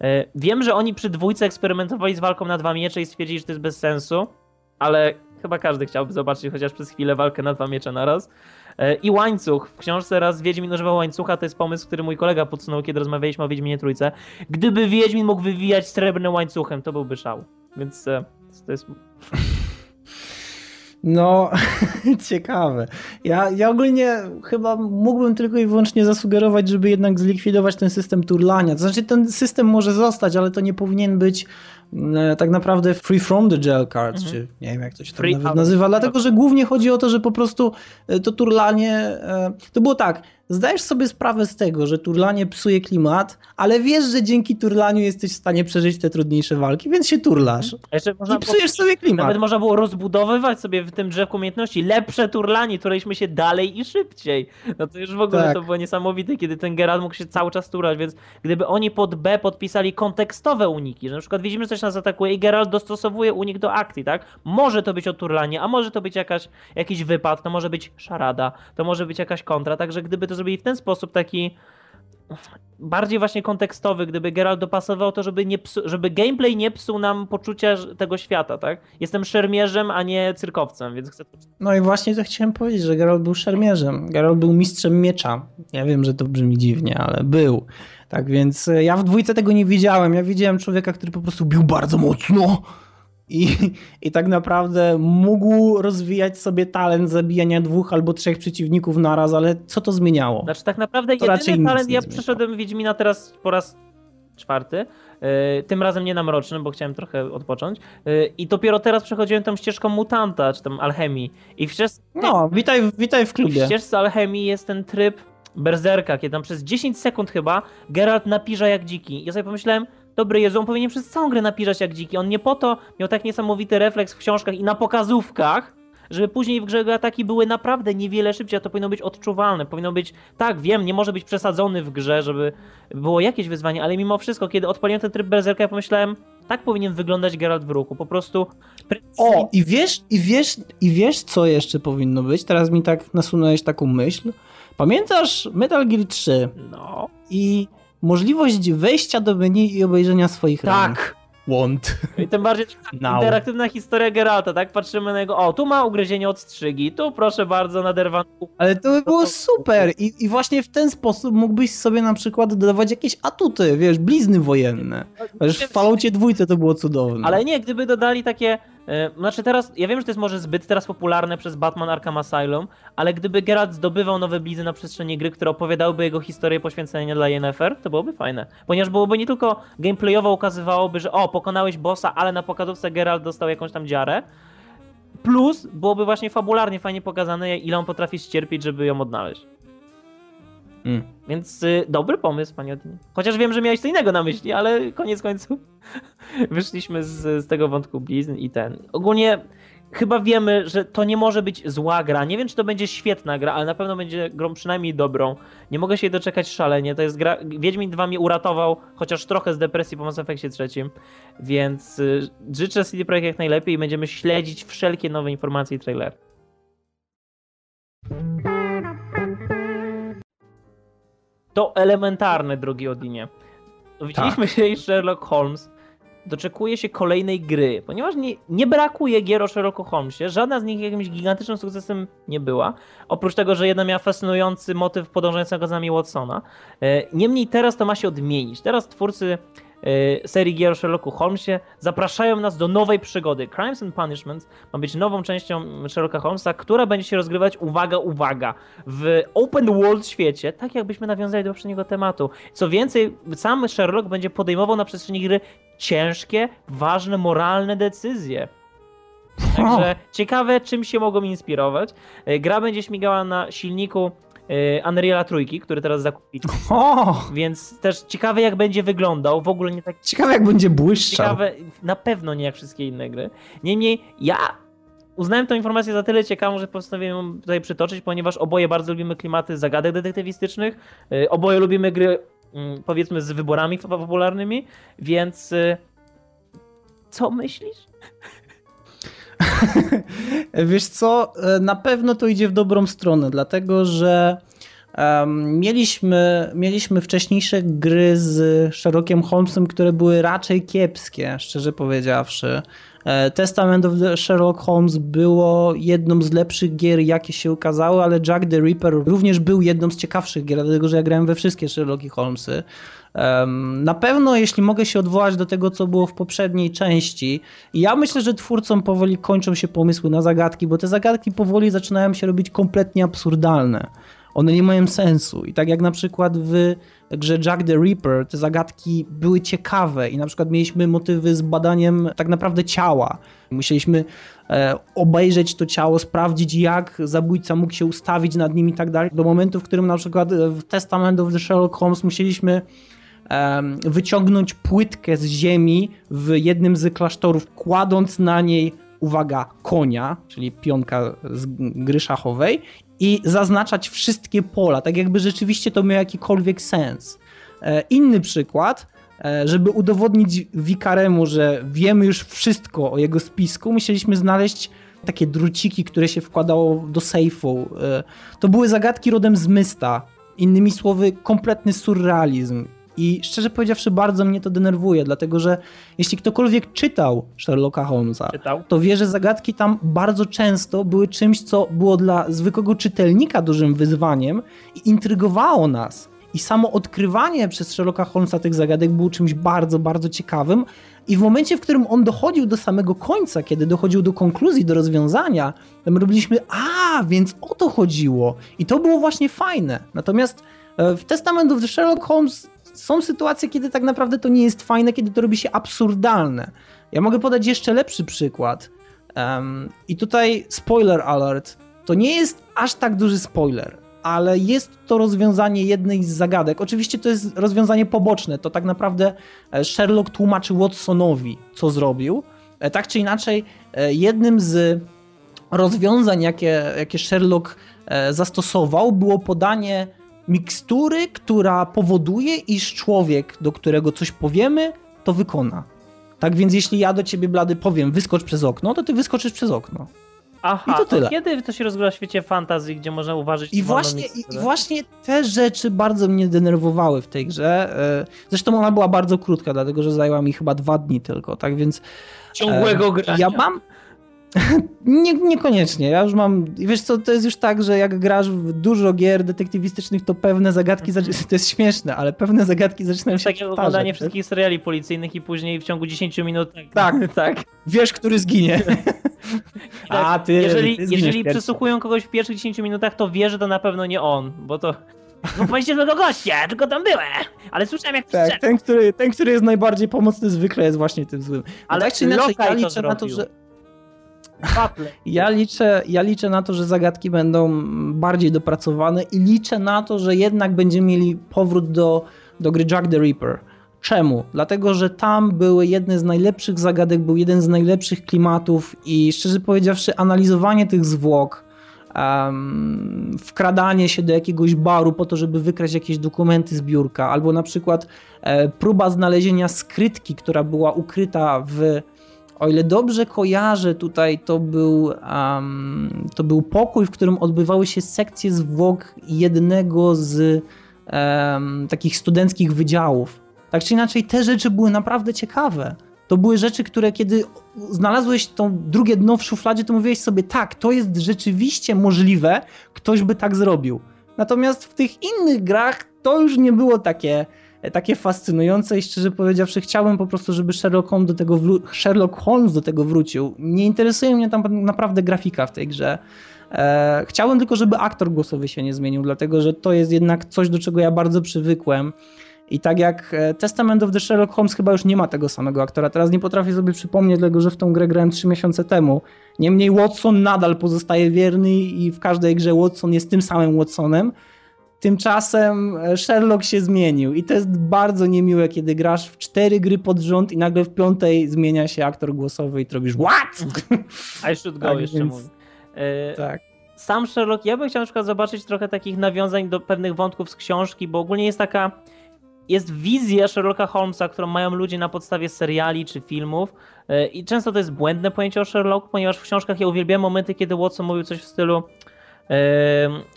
E, wiem, że oni przy dwójce eksperymentowali z walką na dwa miecze i stwierdzili, że to jest bez sensu, ale chyba każdy chciałby zobaczyć chociaż przez chwilę walkę na dwa miecze naraz. E, I łańcuch. W książce raz Wiedźmin używał łańcucha, to jest pomysł, który mój kolega podsunął, kiedy rozmawialiśmy o Wiedźminie Trójce. Gdyby Wiedźmin mógł wywijać srebrnym łańcuchem, to byłby szał. Więc e, to jest... (laughs) No, (laughs) ciekawe. Ja, ja ogólnie chyba mógłbym tylko i wyłącznie zasugerować, żeby jednak zlikwidować ten system turlania. To znaczy, ten system może zostać, ale to nie powinien być tak naprawdę free from the gel cards, mhm. czy nie wiem jak to się tam nawet nazywa, dlatego że głównie chodzi o to, że po prostu e, to turlanie, e, to było tak, zdajesz sobie sprawę z tego, że turlanie psuje klimat, ale wiesz, że dzięki turlaniu jesteś w stanie przeżyć te trudniejsze walki, więc się turlasz. I psujesz sobie klimat. Nawet można było rozbudowywać sobie w tym drzewku umiejętności lepsze turlanie, turlaliśmy się dalej i szybciej. No to już w ogóle tak. to było niesamowite, kiedy ten Geralt mógł się cały czas turlać, więc gdyby oni pod B podpisali kontekstowe uniki, że na przykład widzimy, że coś nas atakuje i Geralt dostosowuje unik do akcji, tak? Może to być oturlanie, a może to być jakaś, jakiś wypad, to może być szarada, to może być jakaś kontra, także gdyby to zrobili w ten sposób taki bardziej właśnie kontekstowy, gdyby Geralt dopasował to, żeby, nie psu, żeby gameplay nie psuł nam poczucia tego świata, tak? Jestem szermierzem, a nie cyrkowcem, więc chcę... No i właśnie to chciałem powiedzieć, że Geralt był szermierzem. Geralt był mistrzem miecza. Ja wiem, że to brzmi dziwnie, ale był. Tak więc e, ja w dwójce tego nie widziałem. Ja widziałem człowieka, który po prostu bił bardzo mocno i, I tak naprawdę mógł rozwijać sobie talent zabijania dwóch albo trzech przeciwników naraz, ale co to zmieniało? Znaczy tak naprawdę to jedyny talent, ja przeszedłem Wiedźmina teraz po raz czwarty, yy, tym razem nie na mrocznym, bo chciałem trochę odpocząć yy, i dopiero teraz przechodziłem tą ścieżką mutanta, czy tam alchemii i w ścieżce... No, witaj, witaj w klubie. W ścieżce alchemii jest ten tryb berserka, kiedy tam przez 10 sekund chyba Geralt napiża jak dziki. Ja sobie pomyślałem, dobry Jezu, on powinien przez całą grę napiżać jak dziki. On nie po to miał tak niesamowity refleks w książkach i na pokazówkach, żeby później w grze jego ataki były naprawdę niewiele szybciej, a to powinno być odczuwalne. Powinno być, tak, wiem, nie może być przesadzony w grze, żeby było jakieś wyzwanie, ale mimo wszystko, kiedy odpaliłem ten tryb berserka, ja pomyślałem, tak powinien wyglądać Geralt w ruchu. Po prostu. O, i wiesz, i wiesz, i wiesz, co jeszcze powinno być? Teraz mi tak nasunąłeś taką myśl. Pamiętasz Metal Gear 3? No. I możliwość wejścia do menu i obejrzenia swoich ran. Tak. Want. I tym bardziej (laughs) Now. interaktywna historia Geralta, tak? Patrzymy na jego. O, tu ma ugryzienie od strzygi, tu proszę bardzo, naderwany. Ale to by było super I, i właśnie w ten sposób mógłbyś sobie na przykład dodawać jakieś atuty, wiesz, blizny wojenne. Wiesz, w Falloutie dwójce to było cudowne. Ale nie, gdyby dodali takie. E, znaczy teraz, ja wiem, że to jest może zbyt teraz popularne przez Batman Arkham Asylum, ale gdyby Geralt zdobywał nowe blizny na przestrzeni gry, które opowiadałyby jego historię poświęcenia dla Yennefer, to byłoby fajne. Ponieważ byłoby nie tylko gameplayowo ukazywałoby, że o, pokonałeś bossa, ale na pokazówce Geralt dostał jakąś tam dziarę, plus byłoby właśnie fabularnie fajnie pokazane, ile on potrafi ścierpieć, żeby ją odnaleźć. Mm. Więc y, dobry pomysł, panie Odinie. Chociaż wiem, że miałeś co innego na myśli, ale koniec końców (laughs) wyszliśmy z, z tego wątku blizn i ten. Ogólnie chyba wiemy, że to nie może być zła gra. Nie wiem, czy to będzie świetna gra, ale na pewno będzie grą przynajmniej dobrą. Nie mogę się jej doczekać szalenie. To jest gra. Wiedźmin 2 mnie uratował, chociaż trochę z depresji po Mass Effectie trzecim. Więc y, życzę CD Projekt jak najlepiej i będziemy śledzić wszelkie nowe informacje i trailery. To elementarne, drogi Odinie. Dowiedzieliśmy się, że Sherlock Holmes doczekuje się kolejnej gry, ponieważ nie, nie brakuje gier o Sherlocku Holmesie, żadna z nich jakimś gigantycznym sukcesem nie była, oprócz tego, że jedna miała fascynujący motyw podążającego za nami Watsona. E, Niemniej teraz to ma się odmienić. Teraz twórcy serii gier o Sherlocku Holmesie zapraszają nas do nowej przygody. Crimes and Punishments ma być nową częścią Sherlocka Holmesa, która będzie się rozgrywać, uwaga, uwaga, w open world świecie, tak jakbyśmy nawiązali do poprzedniego tematu. Co więcej, sam Sherlock będzie podejmował na przestrzeni gry ciężkie, ważne, moralne decyzje. Także ciekawe, czym się mogą inspirować. E, Gra będzie śmigała na silniku Unreala Trójki, który teraz zakupiliśmy, O! więc też ciekawe jak będzie wyglądał, w ogóle nie tak Ciekawe jak będzie błyszczał. ciekawe, na pewno nie jak wszystkie inne gry. Niemniej ja uznałem tę informację za tyle ciekawą, że postanowiłem ją tutaj przytoczyć, ponieważ oboje bardzo lubimy klimaty zagadek detektywistycznych, y, oboje lubimy gry mm, powiedzmy z wyborami popularnymi, więc y, co myślisz? (laughs) Wiesz co, e, na pewno to idzie w dobrą stronę, dlatego że em, mieliśmy, mieliśmy wcześniejsze gry z Sherlockiem Holmesem, które były raczej kiepskie, szczerze powiedziawszy. E, Testament of the Sherlock Holmes było jedną z lepszych gier, jakie się ukazały, ale Jack the Ripper również był jedną z ciekawszych gier, dlatego że ja grałem we wszystkie Sherlocki Holmesy. Na pewno, jeśli mogę się odwołać do tego, co było w poprzedniej części, ja myślę, że twórcom powoli kończą się pomysły na zagadki, bo te zagadki powoli zaczynają się robić kompletnie absurdalne. One nie mają sensu. I tak jak na przykład w grze Jack the Ripper, te zagadki były ciekawe i na przykład mieliśmy motywy z badaniem tak naprawdę ciała. Musieliśmy e, obejrzeć to ciało, sprawdzić jak zabójca mógł się ustawić nad nim i tak dalej. Do momentu, w którym na przykład w Testament of the Sherlock Holmes musieliśmy wyciągnąć płytkę z ziemi w jednym z klasztorów, kładąc na niej, uwaga, konia, czyli pionka z gry szachowej i zaznaczać wszystkie pola, tak jakby rzeczywiście to miało jakikolwiek sens. E, Inny przykład, e, żeby udowodnić Wikaremu, że wiemy już wszystko o jego spisku, musieliśmy znaleźć takie druciki, które się wkładało do sejfu. E, To były zagadki rodem z Mysta. Innymi słowy, kompletny surrealizm. I szczerze powiedziawszy, bardzo mnie to denerwuje, dlatego że jeśli ktokolwiek czytał Sherlocka Holmesa, Czytał? to wie, że zagadki tam bardzo często były czymś, co było dla zwykłego czytelnika dużym wyzwaniem i intrygowało nas. I samo odkrywanie przez Sherlocka Holmesa tych zagadek było czymś bardzo, bardzo ciekawym. I w momencie, w którym on dochodził do samego końca, kiedy dochodził do konkluzji, do rozwiązania, to my robiliśmy, a, więc o to chodziło. I to było właśnie fajne. Natomiast e, w Testament of the Sherlock Holmes są sytuacje, kiedy tak naprawdę to nie jest fajne, kiedy to robi się absurdalne. Ja mogę podać jeszcze lepszy przykład. Em, I tutaj spoiler alert. To nie jest aż tak duży spoiler, ale jest to rozwiązanie jednej z zagadek. Oczywiście to jest rozwiązanie poboczne. To tak naprawdę e, Sherlock tłumaczy Watsonowi, co zrobił. E, Tak czy inaczej, e, jednym z rozwiązań, jakie, jakie Sherlock zastosował, było podanie mikstury, która powoduje, iż człowiek, do którego coś powiemy, to wykona. Tak więc jeśli ja do ciebie, Blady, powiem wyskocz przez okno, to ty wyskoczysz przez okno. Aha, I to tyle. kiedy to się rozgrywa w świecie fantazji, gdzie można uważać... I właśnie, I właśnie te rzeczy bardzo mnie denerwowały w tej grze. E, Zresztą ona była bardzo krótka, dlatego że zajęła mi chyba dwa dni tylko, tak więc Ciągłego e, grania. Ja mam. (laughs) Nie, niekoniecznie. Ja już mam. Wiesz co, to jest już tak, że jak grasz w dużo gier detektywistycznych, to pewne zagadki. Mhm. (laughs) To jest śmieszne, ale pewne zagadki zaczynają się Tak powtarzać, oglądanie wiesz? wszystkich seriali policyjnych i później w ciągu 10 minut... (laughs) Tak. tak. Wiesz, który zginie. A ty. jeżeli ty jeżeli pierwszy. przesłuchują kogoś w pierwszych 10 minutach, to wie, że to na pewno nie on, bo to... No powiedzicie złego gościa, tylko tam byłem, ale słyszałem jak Tak, tak, ten który, ten, który jest najbardziej pomocny, zwykle jest właśnie tym złym. No Ale tak czy inaczej, ja to liczę na to, że. Ja liczę, ja liczę na to, że zagadki będą bardziej dopracowane i liczę na to, że jednak będziemy mieli powrót do, do gry Jack the Ripper. Czemu? Dlatego, że tam były jedne z najlepszych zagadek, był jeden z najlepszych klimatów i szczerze powiedziawszy, analizowanie tych zwłok, em, wkradanie się do jakiegoś baru po to, żeby wykraść jakieś dokumenty z biurka, albo na przykład e, próba znalezienia skrytki, która była ukryta w o ile dobrze kojarzę, tutaj to był, um, to był pokój, w którym odbywały się sekcje zwłok jednego z um, takich studenckich wydziałów. Tak czy inaczej, te rzeczy były naprawdę ciekawe. To były rzeczy, które kiedy znalazłeś to drugie dno w szufladzie, to mówiłeś sobie, tak, to jest rzeczywiście możliwe, ktoś by tak zrobił. Natomiast w tych innych grach to już nie było takie, takie fascynujące i szczerze powiedziawszy chciałem po prostu, żeby Sherlock Holmes do tego, Sherlock Holmes do tego wrócił. Nie interesuje mnie tam naprawdę grafika w tej grze. E, chciałem tylko, żeby aktor głosowy się nie zmienił, dlatego że to jest jednak coś, do czego ja bardzo przywykłem. I tak jak e, Testament of the Sherlock Holmes chyba już nie ma tego samego aktora. Teraz nie potrafię sobie przypomnieć, dlatego że w tą grę grałem 3 miesiące temu. Niemniej Watson nadal pozostaje wierny i w każdej grze Watson jest tym samym Watsonem. Tymczasem e, Sherlock się zmienił i to jest bardzo niemiłe, kiedy grasz w cztery gry pod rząd i nagle w piątej zmienia się aktor głosowy i ty robisz what? I should go Tak, jeszcze więc- mówi. E, tak. sam Sherlock, ja bym chciał na przykład zobaczyć trochę takich nawiązań do pewnych wątków z książki, bo ogólnie jest taka, jest wizja Sherlocka Holmesa, którą mają ludzie na podstawie seriali czy filmów e, i często to jest błędne pojęcie o Sherlocku, ponieważ w książkach ja uwielbiam momenty, kiedy Watson mówił coś w stylu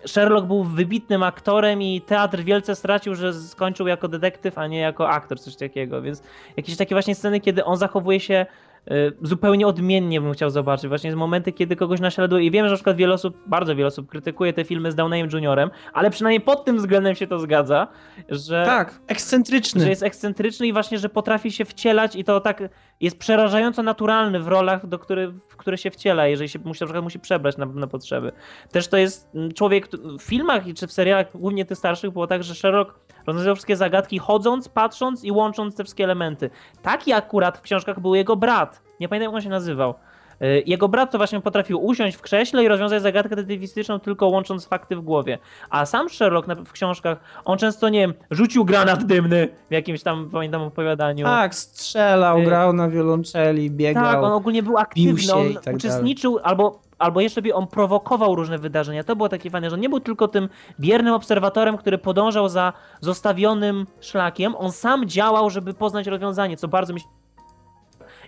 Sherlock był wybitnym aktorem i teatr wielce stracił, że skończył jako detektyw, a nie jako aktor, coś takiego, więc jakieś takie właśnie sceny, kiedy on zachowuje się y, zupełnie odmiennie bym chciał zobaczyć. Właśnie momenty, kiedy kogoś naśladuje. I wiem, że na przykład wiele osób, bardzo wiele osób krytykuje te filmy z Downeyem Juniorem, ale przynajmniej pod tym względem się to zgadza, że, Tak, ekscentryczny. że jest ekscentryczny i właśnie, że potrafi się wcielać i to tak jest przerażająco naturalny w rolach, do których, w które się wciela, jeżeli się musi, na przykład musi przebrać na pewne potrzeby. Też to jest mm, człowiek, w filmach czy w serialach, głównie tych starszych, było tak, że Sherlock rozwiązywał wszystkie zagadki chodząc, patrząc i łącząc te wszystkie elementy. Taki akurat w książkach był jego brat. Nie pamiętam, jak on się nazywał. Y, Jego brat to właśnie potrafił usiąść w krześle i rozwiązać zagadkę detektywistyczną tylko łącząc fakty w głowie. A sam Sherlock w książkach, on często, nie wiem, rzucił granat dymny w jakimś tam, pamiętam, opowiadaniu. Tak, strzelał, Y, grał na wiolonczeli, biegał. Tak, on ogólnie był aktywny, on tak uczestniczył albo, albo jeszcze lepiej on prowokował różne wydarzenia. To było takie fajne, że on nie był tylko tym biernym obserwatorem, który podążał za zostawionym szlakiem, on sam działał, żeby poznać rozwiązanie, co bardzo mi się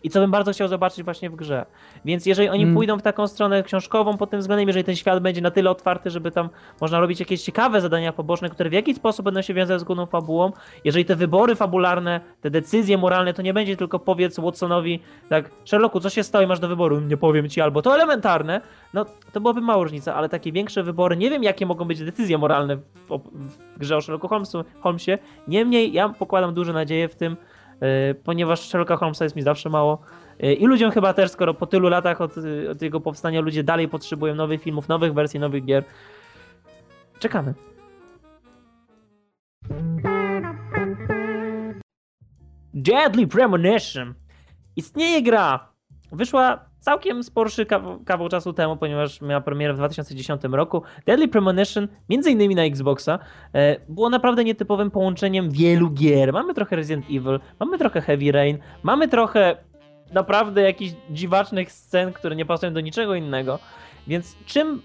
i co bym bardzo chciał zobaczyć właśnie w grze. Więc jeżeli oni Mm. pójdą w taką stronę książkową pod tym względem, jeżeli ten świat będzie na tyle otwarty, żeby tam można robić jakieś ciekawe zadania poboczne, które w jakiś sposób będą się wiązać z główną fabułą, jeżeli te wybory fabularne, te decyzje moralne, to nie będzie tylko powiedz Watsonowi, tak, Sherlocku, co się stało i masz do wyboru? Nie powiem ci, albo to elementarne, no to byłoby mała różnica, ale takie większe wybory, nie wiem jakie mogą być decyzje moralne w, w grze o Sherlocku Holmesu, Holmesie, niemniej ja pokładam duże nadzieje w tym, ponieważ Sherlocka Holmesa jest mi zawsze mało. Yy, I ludziom chyba też, skoro po tylu latach od, od jego powstania ludzie dalej potrzebują nowych filmów, nowych wersji, nowych gier. Czekamy. Deadly Premonition. Istnieje gra. Wyszła całkiem sporszy kawał, czasu temu, ponieważ miała premierę w 2010 roku. Deadly Premonition, między innymi na Xboxa, e, było naprawdę nietypowym połączeniem wielu gier. Mamy trochę Resident Evil, mamy trochę Heavy Rain, mamy trochę naprawdę jakichś dziwacznych scen, które nie pasują do niczego innego. Więc czym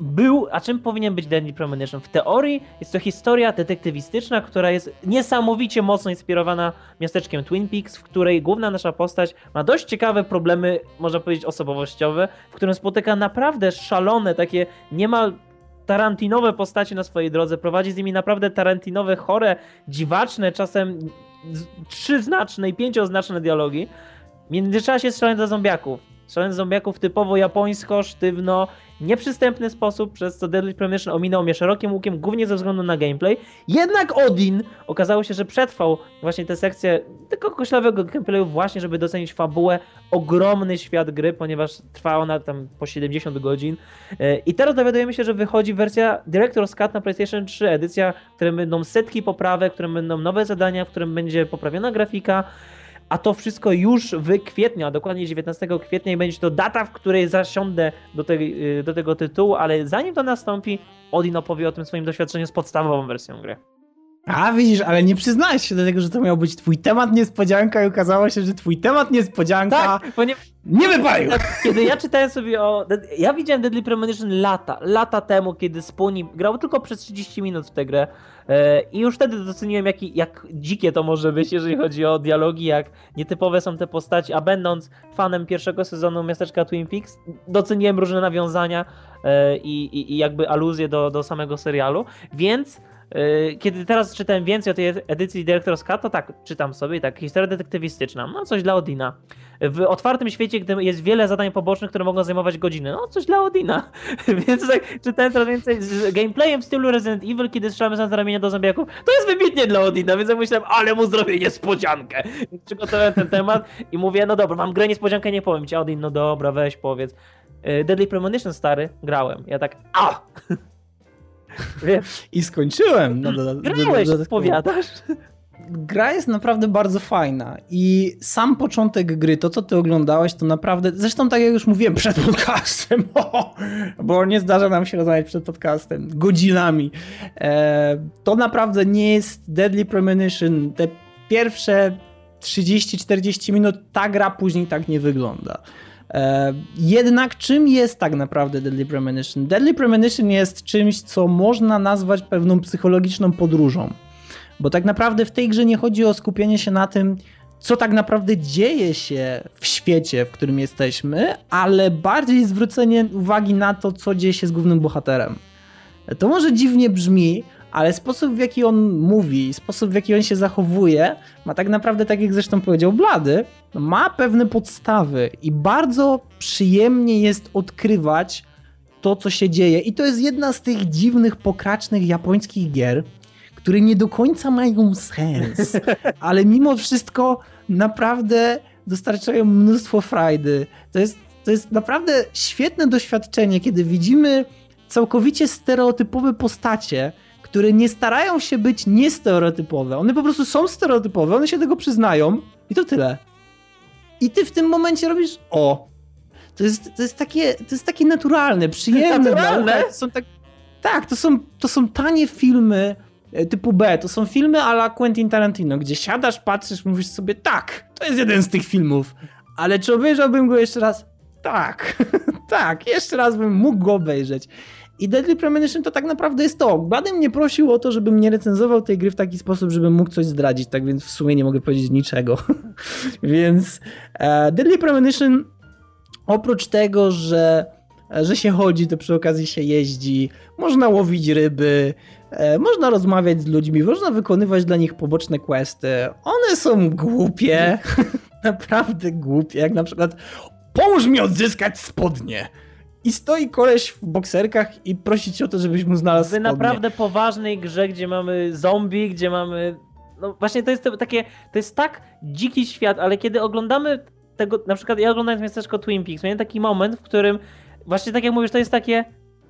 był, a czym powinien być Deadly Premonition? W teorii jest to historia detektywistyczna, która jest niesamowicie mocno inspirowana miasteczkiem Twin Peaks, w której główna nasza postać ma dość ciekawe problemy, można powiedzieć, osobowościowe, w którym spotyka naprawdę szalone, takie niemal tarantinowe postacie na swojej drodze, prowadzi z nimi naprawdę tarantinowe, chore, dziwaczne, czasem trzyznaczne i pięcioznaczne dialogi. W międzyczasie strzelając do zombiaków. Strzelając zombiaków typowo japońsko, sztywno, nieprzystępny sposób, przez co Deadly Premonition ominął mnie szerokim łukiem, głównie ze względu na gameplay. Jednak Odin okazało się, że przetrwał właśnie tę sekcję tylko koślawego gameplayu właśnie, żeby docenić fabułę, ogromny świat gry, ponieważ trwa ona tam po 70 godzin. E, I teraz dowiadujemy się, że wychodzi wersja Director's Cut na PlayStation 3, edycja, w której będą setki poprawek, w którym będą nowe zadania, w którym będzie poprawiona grafika, a to wszystko już w kwietniu, a dokładnie 19 kwietnia i będzie to data, w której zasiądę do, tej, y, do tego tytułu, ale zanim to nastąpi, Odin opowie o tym swoim doświadczeniu z podstawową wersją gry. A widzisz, ale nie przyznałeś się do tego, że to miał być twój temat niespodzianka i okazało się, że twój temat niespodzianka tak, ponieważ nie wypalił. Kiedy ja czytałem sobie o... Ja widziałem Deadly Premonition lata, lata temu, kiedy Spuni grał tylko przez 30 minut w tę grę e, i już wtedy doceniłem, jak, jak dzikie to może być, jeżeli chodzi o dialogi, jak nietypowe są te postaci, a będąc fanem pierwszego sezonu Miasteczka Twin Peaks, doceniłem różne nawiązania e, i, i, i jakby aluzje do, do samego serialu, więc E, kiedy teraz czytałem więcej o tej edycji Director's Cut, to tak, czytam sobie, tak, historia detektywistyczna, no coś dla Odina. W otwartym świecie, gdy jest wiele zadań pobocznych, które mogą zajmować godziny, no coś dla Odina. (laughs) Więc tak, czytałem coraz więcej z gameplayem w stylu Resident Evil, kiedy strzelamy z ramienia do zombiaków, to jest wybitnie dla Odina, więc ja myślałem, ale mu zrobię niespodziankę. (laughs) Przygotowałem ten temat i mówię, no dobra, mam grę niespodziankę, nie powiem ci, Odin, no dobra, weź powiedz. E, Deadly Premonition stary, grałem. Ja tak, a! (laughs) I skończyłem. No, do, do, Grałeś, do, do, powiadasz? Gra jest naprawdę bardzo fajna i sam początek gry, to co ty oglądałeś, to naprawdę, zresztą tak jak już mówiłem przed podcastem, (laughs) bo nie zdarza nam się rozmawiać przed podcastem, godzinami, e, to naprawdę nie jest Deadly Premonition, te pierwsze 30-40 minut, ta gra później tak nie wygląda. E, jednak czym jest tak naprawdę Deadly Premonition? Deadly Premonition jest czymś, co można nazwać pewną psychologiczną podróżą. Bo tak naprawdę w tej grze nie chodzi o skupienie się na tym, co tak naprawdę dzieje się w świecie, w którym jesteśmy, ale bardziej zwrócenie uwagi na to, co dzieje się z głównym bohaterem. To może dziwnie brzmi, ale sposób w jaki on mówi, sposób w jaki on się zachowuje, ma tak naprawdę, tak jak zresztą powiedział Blady, ma pewne podstawy i bardzo przyjemnie jest odkrywać to, co się dzieje. I to jest jedna z tych dziwnych, pokracznych japońskich gier, które nie do końca mają sens, (laughs) ale mimo wszystko naprawdę dostarczają mnóstwo frajdy. To jest, to jest naprawdę świetne doświadczenie, kiedy widzimy całkowicie stereotypowe postacie, które nie starają się być niestereotypowe. One po prostu są stereotypowe, one się tego przyznają i to tyle. I ty w tym momencie robisz o. To jest, to jest, takie, to jest takie naturalne, przyjemne. Naturalne? Są tak, tak, to są, to są tanie filmy typu B. To są filmy a la Quentin Tarantino, gdzie siadasz, patrzysz, mówisz sobie tak, to jest jeden z tych filmów. Ale czy obejrzałbym go jeszcze raz? Tak, (laughs) tak, jeszcze raz bym mógł go obejrzeć. I Deadly Premonition to tak naprawdę jest to. Badem mnie prosił o to, żebym nie recenzował tej gry w taki sposób, żebym mógł coś zdradzić, tak więc w sumie nie mogę powiedzieć niczego. (laughs) więc e, Deadly Premonition oprócz tego, że, że się chodzi, to przy okazji się jeździ, można łowić ryby, e, można rozmawiać z ludźmi, można wykonywać dla nich poboczne questy. One są głupie, (laughs) naprawdę głupie, jak na przykład pomóż mi odzyskać spodnie. I stoi koleś w bokserkach i prosi cię o to, żebyś mu znalazł W naprawdę poważnej grze, gdzie mamy zombie, gdzie mamy... No właśnie to jest takie, to jest tak dziki świat, ale kiedy oglądamy tego, na przykład ja oglądając miasteczko Twin Peaks, miałem taki moment, w którym właśnie tak jak mówisz, to jest takie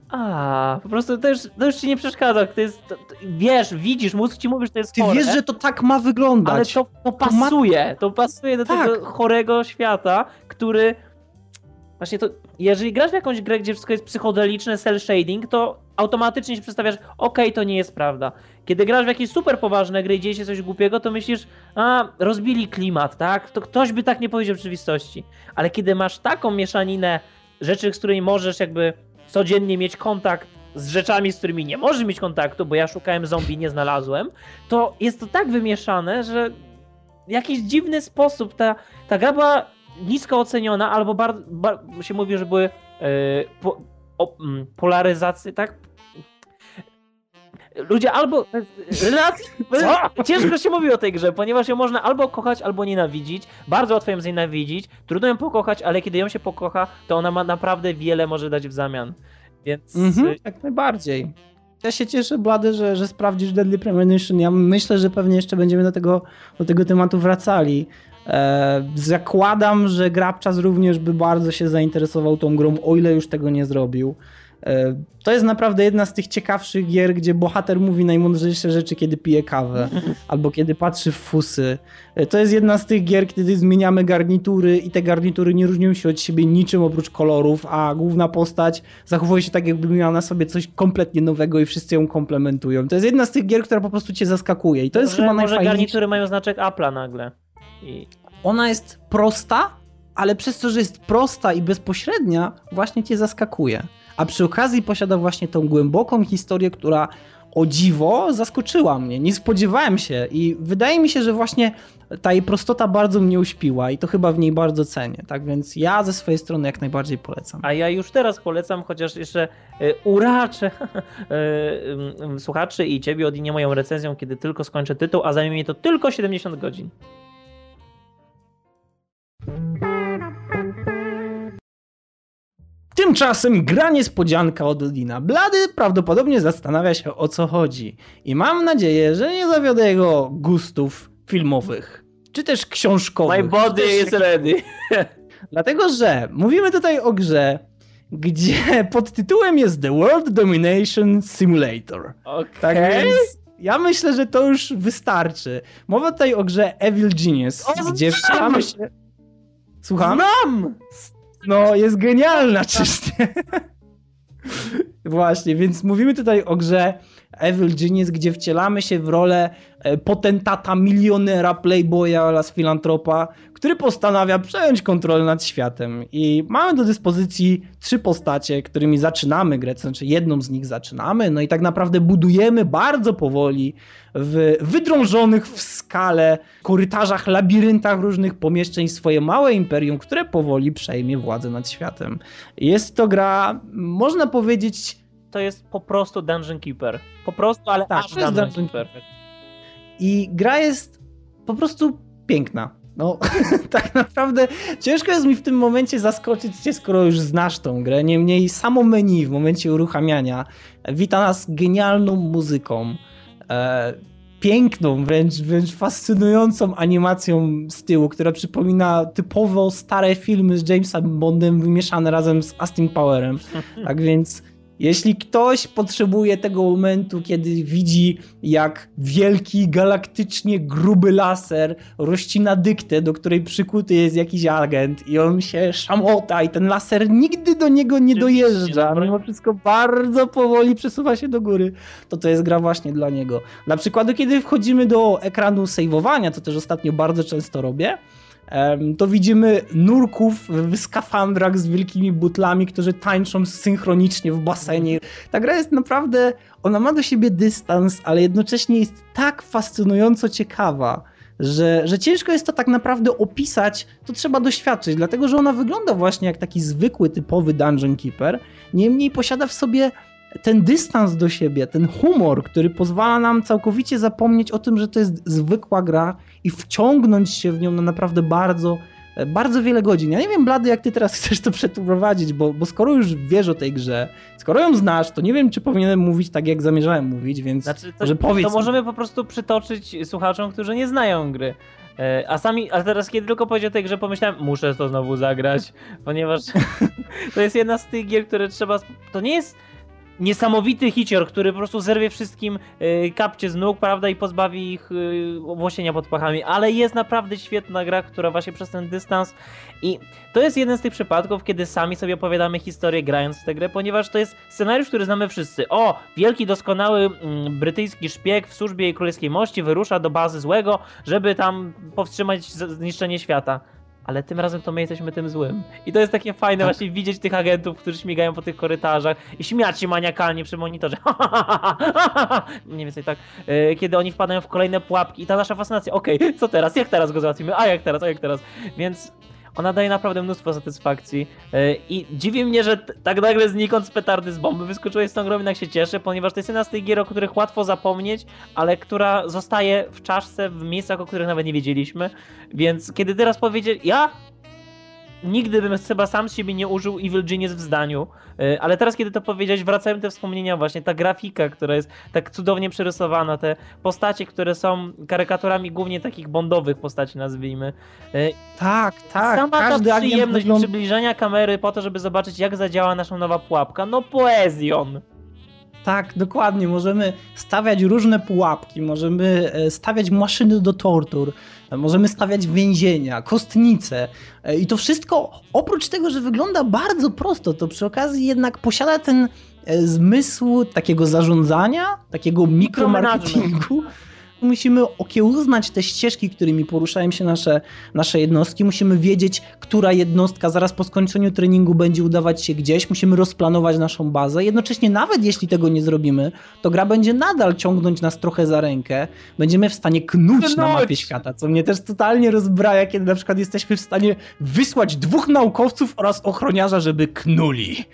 a, po prostu to już, to już ci nie przeszkadza. To jest, to, to, wiesz, widzisz, mózg ci mówi, że to jest Ty chore, wiesz, że to tak ma wyglądać. Ale to, to pasuje. To pasuje do tak. tego chorego świata, który Właśnie to, jeżeli grasz w jakąś grę, gdzie wszystko jest psychodeliczne, cel shading, to automatycznie się przedstawiasz, okej, okay, to nie jest prawda. Kiedy grasz w jakieś super poważne gry i dzieje się coś głupiego, to myślisz, a, rozbili klimat, tak? To ktoś by tak nie powiedział w rzeczywistości. Ale kiedy masz taką mieszaninę rzeczy, z której możesz jakby codziennie mieć kontakt z rzeczami, z którymi nie możesz mieć kontaktu, bo ja szukałem zombie, nie znalazłem, to jest to tak wymieszane, że w jakiś dziwny sposób ta, ta gra była nisko oceniona, albo bardzo, bar, się mówi, że były yy, po, o, mm, polaryzacje, tak? Ludzie albo. Ciężko się mówi o tej grze, ponieważ ją można albo kochać, albo nienawidzić. Bardzo łatwo ją znienawidzić. Trudno ją pokochać, ale kiedy ją się pokocha, to ona ma naprawdę wiele może dać w zamian. Więc. Mhm, jak najbardziej. Ja się cieszę, Blady, że, że sprawdzisz Deadly Premonition. Ja myślę, że pewnie jeszcze będziemy do tego, do tego tematu wracali. E, zakładam, że Grabczas również by bardzo się zainteresował tą grą, o ile już tego nie zrobił. E, to jest naprawdę jedna z tych ciekawszych gier, gdzie bohater mówi najmądrzejsze rzeczy, kiedy pije kawę (laughs) albo kiedy patrzy w fusy. E, to jest jedna z tych gier, kiedy zmieniamy garnitury i te garnitury nie różnią się od siebie niczym oprócz kolorów, a główna postać zachowuje się tak, jakby miała na sobie coś kompletnie nowego i wszyscy ją komplementują. To jest jedna z tych gier, która po prostu cię zaskakuje i to jest może, chyba może najfajniejsze. garnitury mają znaczek Apple'a nagle. I... Ona jest prosta, ale przez to, że jest prosta i bezpośrednia, właśnie cię zaskakuje a przy okazji posiada właśnie tą głęboką historię, która o dziwo zaskoczyła mnie. Nie spodziewałem się i wydaje mi się, że właśnie ta jej prostota bardzo mnie uśpiła i to chyba w niej bardzo cenię. Tak więc ja ze swojej strony jak najbardziej polecam. A ja już teraz polecam, chociaż jeszcze y, uraczę (laughs) y, słuchaczy i ciebie od nie moją recenzją, kiedy tylko skończę tytuł, a zajmie mi to tylko 70 godzin. Tymczasem gra niespodzianka od Odina. Blady prawdopodobnie zastanawia się o co chodzi. I mam nadzieję, że nie zawiodę jego gustów filmowych. Czy też książkowych. My body is ready. (laughs) Dlatego, że mówimy tutaj o grze, gdzie pod tytułem jest The World Domination Simulator. Okay. Tak więc ja myślę, że to już wystarczy. Mowa tutaj o grze Evil Genius, o, gdzie wcielamy się... Słucham? Znam! No, jest genialna czyście. (laughs) Właśnie, więc mówimy tutaj o grze Evil Genius, gdzie wcielamy się w rolę potentata, milionera, playboya oraz filantropa, który postanawia przejąć kontrolę nad światem. I mamy do dyspozycji trzy postacie, którymi zaczynamy grę, to znaczy jedną z nich zaczynamy, no i tak naprawdę budujemy bardzo powoli w wydrążonych w skale korytarzach, labiryntach różnych pomieszczeń swoje małe imperium, które powoli przejmie władzę nad światem. Jest to gra, można powiedzieć, to jest po prostu Dungeon Keeper. Po prostu, ale tak, aż Dungeon, Dungeon Keeper. I gra jest po prostu piękna. No, (laughs) tak naprawdę ciężko jest mi w tym momencie zaskoczyć cię, skoro już znasz tą grę. Niemniej samo menu w momencie uruchamiania wita nas genialną muzyką, e, piękną, wręcz, wręcz fascynującą animacją z tyłu, która przypomina typowo stare filmy z Jamesem Bondem wymieszane razem z Austin Powerem. Tak więc jeśli ktoś potrzebuje tego momentu, kiedy widzi, jak wielki, galaktycznie gruby laser rozcina dyktę, do której przykuty jest jakiś agent i on się szamota i ten laser nigdy do niego nie dojeżdża, mimo wszystko bardzo powoli przesuwa się do góry, to to jest gra właśnie dla niego. Na przykład, kiedy wchodzimy do ekranu saveowania, co też ostatnio bardzo często robię, to widzimy nurków w skafandrach z wielkimi butlami, którzy tańczą synchronicznie w basenie. Ta gra jest naprawdę, ona ma do siebie dystans, ale jednocześnie jest tak fascynująco ciekawa, że, że ciężko jest to tak naprawdę opisać, to trzeba doświadczyć, dlatego że ona wygląda właśnie jak taki zwykły, typowy Dungeon Keeper, niemniej posiada w sobie ten dystans do siebie, ten humor, który pozwala nam całkowicie zapomnieć o tym, że to jest zwykła gra i wciągnąć się w nią na naprawdę bardzo, bardzo wiele godzin. Ja nie wiem, Blady, jak ty teraz (laughs) chcesz to przeprowadzić, bo, bo skoro już wiesz o tej grze, skoro ją znasz, to nie wiem, czy powinienem mówić tak, jak zamierzałem mówić, więc znaczy, to, może powiedz. To możemy po prostu przytoczyć słuchaczom, którzy nie znają gry. E, a sami, a teraz kiedy tylko powiedział o tej grze, pomyślałem, muszę to znowu zagrać, (laughs) ponieważ (laughs) to jest jedna z tych gier, które trzeba. To nie jest niesamowity hicior, który po prostu zerwie wszystkim y, kapcie z nóg, prawda, i pozbawi ich y, obłosienia pod pachami, ale jest naprawdę świetna gra, która właśnie przez ten dystans i to jest jeden z tych przypadków, kiedy sami sobie opowiadamy historię grając w tę grę, ponieważ to jest scenariusz, który znamy wszyscy. O, wielki, doskonały mm, brytyjski szpieg w służbie królewskiej mości wyrusza do bazy złego, żeby tam powstrzymać zniszczenie świata. Ale tym razem to my jesteśmy tym złym. I to jest takie fajne Tak. właśnie widzieć tych agentów, którzy śmigają po tych korytarzach i śmiać się maniakalnie przy monitorze. (laughs) Mniej więcej tak. E, Kiedy oni wpadają w kolejne pułapki i ta nasza fascynacja, okej, co teraz, jak teraz go załatwimy, a jak teraz, a jak teraz. Więc ona daje naprawdę mnóstwo satysfakcji E, i dziwi mnie, że tak nagle znikąd z petardy z bomby wyskoczyłeś z tą grą, jednak się cieszę, ponieważ to jest jedna z tych gier, o których łatwo zapomnieć, ale która zostaje w czaszce w miejscach, o których nawet nie wiedzieliśmy. Więc kiedy teraz powiedzieć, ja nigdy bym chyba sam z siebie nie użył Evil Genius w zdaniu, y, ale teraz kiedy to powiedziałeś, wracają te wspomnienia właśnie, ta grafika, która jest tak cudownie przerysowana, te postacie, które są karykaturami głównie takich bondowych postaci, nazwijmy. Y, Tak, tak. Sama Każdy ta przyjemność wygląda... przybliżenia kamery po to, żeby zobaczyć jak zadziała nasza nowa pułapka, no poezjon! Tak, dokładnie. Możemy stawiać różne pułapki, możemy e, stawiać maszyny do tortur, możemy stawiać więzienia, kostnice. e, I to wszystko, oprócz tego, że wygląda bardzo prosto, to przy okazji jednak posiada ten e, zmysł takiego zarządzania, takiego mikromarketingu. Musimy okiełznać te ścieżki, którymi poruszają się nasze, nasze jednostki. Musimy wiedzieć, która jednostka zaraz po skończeniu treningu będzie udawać się gdzieś. Musimy rozplanować naszą bazę. Jednocześnie, nawet jeśli tego nie zrobimy, to gra będzie nadal ciągnąć nas trochę za rękę. Będziemy w stanie knuć na mapie świata, co mnie też totalnie rozbraja, kiedy na przykład jesteśmy w stanie wysłać dwóch naukowców oraz ochroniarza, żeby knuli.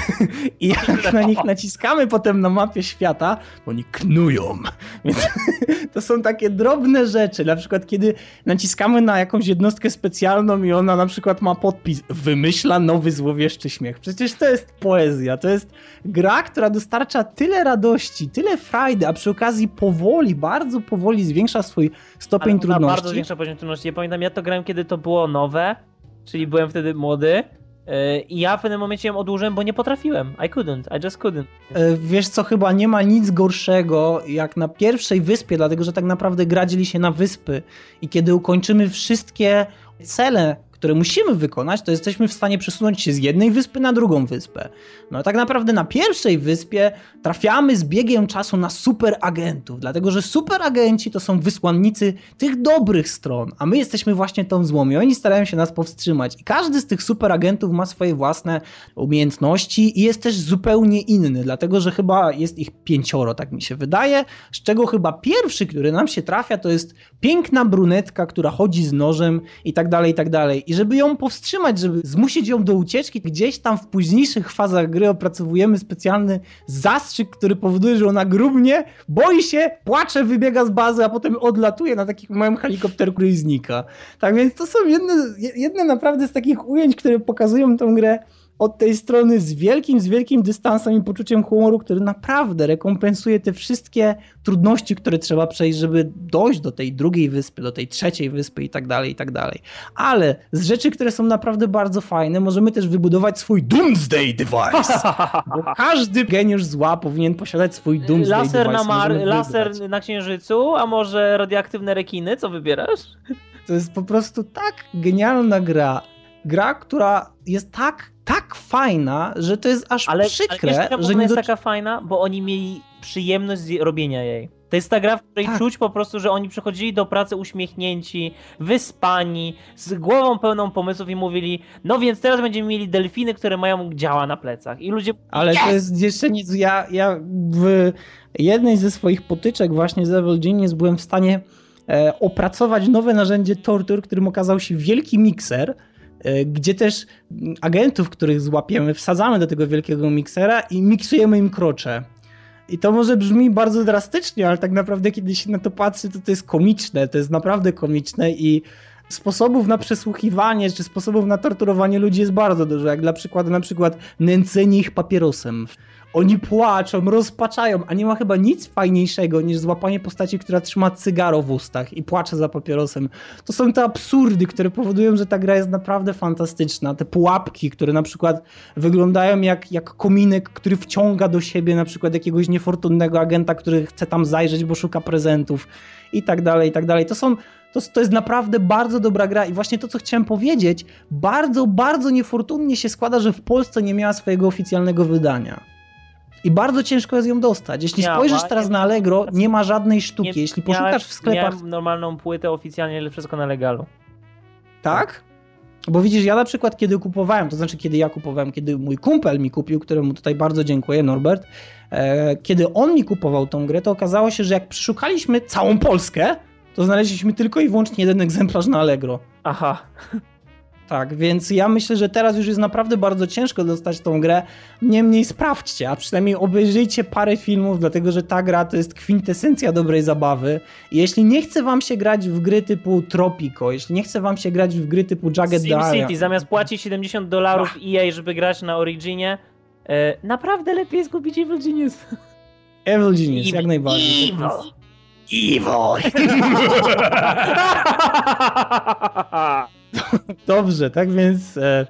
(laughs) I jak na nich naciskamy potem na mapie świata, oni knują. Więc (laughs) to są takie drobne rzeczy. Na przykład, kiedy naciskamy na jakąś jednostkę specjalną i ona na przykład ma podpis wymyśla nowy złowieszczy śmiech. Przecież to jest poezja. To jest gra, która dostarcza tyle radości, tyle frajdy, a przy okazji powoli, bardzo powoli zwiększa swój stopień trudności. bardzo zwiększa poziom trudności. Ja pamiętam, ja to grałem kiedy to było nowe, czyli byłem wtedy młody i ja w pewnym momencie ją odłożyłem, bo nie potrafiłem. I couldn't, I just couldn't. E, Wiesz co, chyba nie ma nic gorszego jak na pierwszej wyspie, dlatego że tak naprawdę gra dzieli się na wyspy i kiedy ukończymy wszystkie cele, które musimy wykonać, to jesteśmy w stanie przesunąć się z jednej wyspy na drugą wyspę. No tak naprawdę na pierwszej wyspie trafiamy z biegiem czasu na superagentów, dlatego że superagenci to są wysłannicy tych dobrych stron, a my jesteśmy właśnie tą złą i oni starają się nas powstrzymać. I każdy z tych superagentów ma swoje własne umiejętności i jest też zupełnie inny, dlatego że chyba jest ich pięcioro, tak mi się wydaje, z czego chyba pierwszy, który nam się trafia, to jest piękna brunetka, która chodzi z nożem i tak dalej, i tak dalej. I żeby ją powstrzymać, żeby zmusić ją do ucieczki, gdzieś tam w późniejszych fazach gry opracowujemy specjalny zastrzyk, który powoduje, że ona grubnie, boi się, płacze, wybiega z bazy, a potem odlatuje na takim małym helikopterku i znika. Tak więc to są jedne, jedne naprawdę z takich ujęć, które pokazują tę grę od tej strony z wielkim, z wielkim dystansem i poczuciem humoru, który naprawdę rekompensuje te wszystkie trudności, które trzeba przejść, żeby dojść do tej drugiej wyspy, do tej trzeciej wyspy i tak dalej, i tak dalej. Ale z rzeczy, które są naprawdę bardzo fajne, możemy też wybudować swój Doomsday Device. (laughs) Bo każdy geniusz zła powinien posiadać swój Doomsday laser Device. na Mar, laser na Księżycu, a może radioaktywne rekiny? Co wybierasz? To jest po prostu tak genialna gra. Gra, która jest tak, tak fajna, że to jest aż Ale, przykre, ale wiesz, że nie jest do... taka fajna? Bo oni mieli przyjemność robienia jej. To jest ta gra, w której Tak. czuć po prostu, że oni przychodzili do pracy uśmiechnięci, wyspani, z głową pełną pomysłów i mówili, no więc teraz będziemy mieli delfiny, które mają działa na plecach. I ludzie... Ale to jest jeszcze nic. Ja, ja w jednej ze swoich potyczek właśnie z Evil Genius byłem w stanie e, opracować nowe narzędzie tortur, którym okazał się wielki mikser, gdzie też agentów, których złapiemy, wsadzamy do tego wielkiego miksera i miksujemy im krocze. I to może brzmi bardzo drastycznie, ale tak naprawdę kiedy się na to patrzy, to to jest komiczne, to jest naprawdę komiczne i sposobów na przesłuchiwanie, czy sposobów na torturowanie ludzi jest bardzo dużo, jak dla przykładu na przykład nęcenie ich papierosem. Oni płaczą, rozpaczają, a nie ma chyba nic fajniejszego niż złapanie postaci, która trzyma cygaro w ustach i płacze za papierosem. To są te absurdy, które powodują, że ta gra jest naprawdę fantastyczna. Te pułapki, które na przykład wyglądają jak, jak kominek, który wciąga do siebie na przykład jakiegoś niefortunnego agenta, który chce tam zajrzeć, bo szuka prezentów i tak dalej, i tak dalej. To są to, to jest naprawdę bardzo dobra gra i właśnie to, co chciałem powiedzieć, bardzo, bardzo niefortunnie się składa, że w Polsce nie miała swojego oficjalnego wydania. I bardzo ciężko jest ją dostać. Jeśli Miała, spojrzysz teraz nie na. Allegro, nie ma żadnej sztuki. Jeśli miałem- poszukasz w sklepach... Miałem normalną płytę oficjalnie, ale wszystko na legalu. Tak? Bo widzisz, ja na przykład kiedy kupowałem, to znaczy kiedy ja kupowałem, kiedy mój kumpel mi kupił, któremu tutaj bardzo dziękuję, Norbert, e, kiedy on mi kupował tą grę, to okazało się, że jak przeszukaliśmy całą Polskę, to znaleźliśmy tylko i wyłącznie jeden egzemplarz na Allegro. Aha. Tak, więc ja myślę, że teraz już jest naprawdę bardzo ciężko dostać tą grę. Niemniej sprawdźcie, a przynajmniej obejrzyjcie parę filmów, dlatego że ta gra to jest kwintesencja dobrej zabawy. I jeśli nie chce wam się grać w gry typu Tropico, jeśli nie chce wam się grać w gry typu Jagged Daria, SimCity, zamiast płacić 70 dolarów EA, żeby grać na Originie, e, naprawdę lepiej jest kupić Evil Genius. (laughs) Evil Genius, Evil- jak najbardziej. Evil. Evil! (laughs) (laughs) (laughs) Dobrze, tak więc e,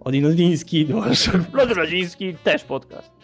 Odin Odliński, DualShock Piotr Radziński, też podcast.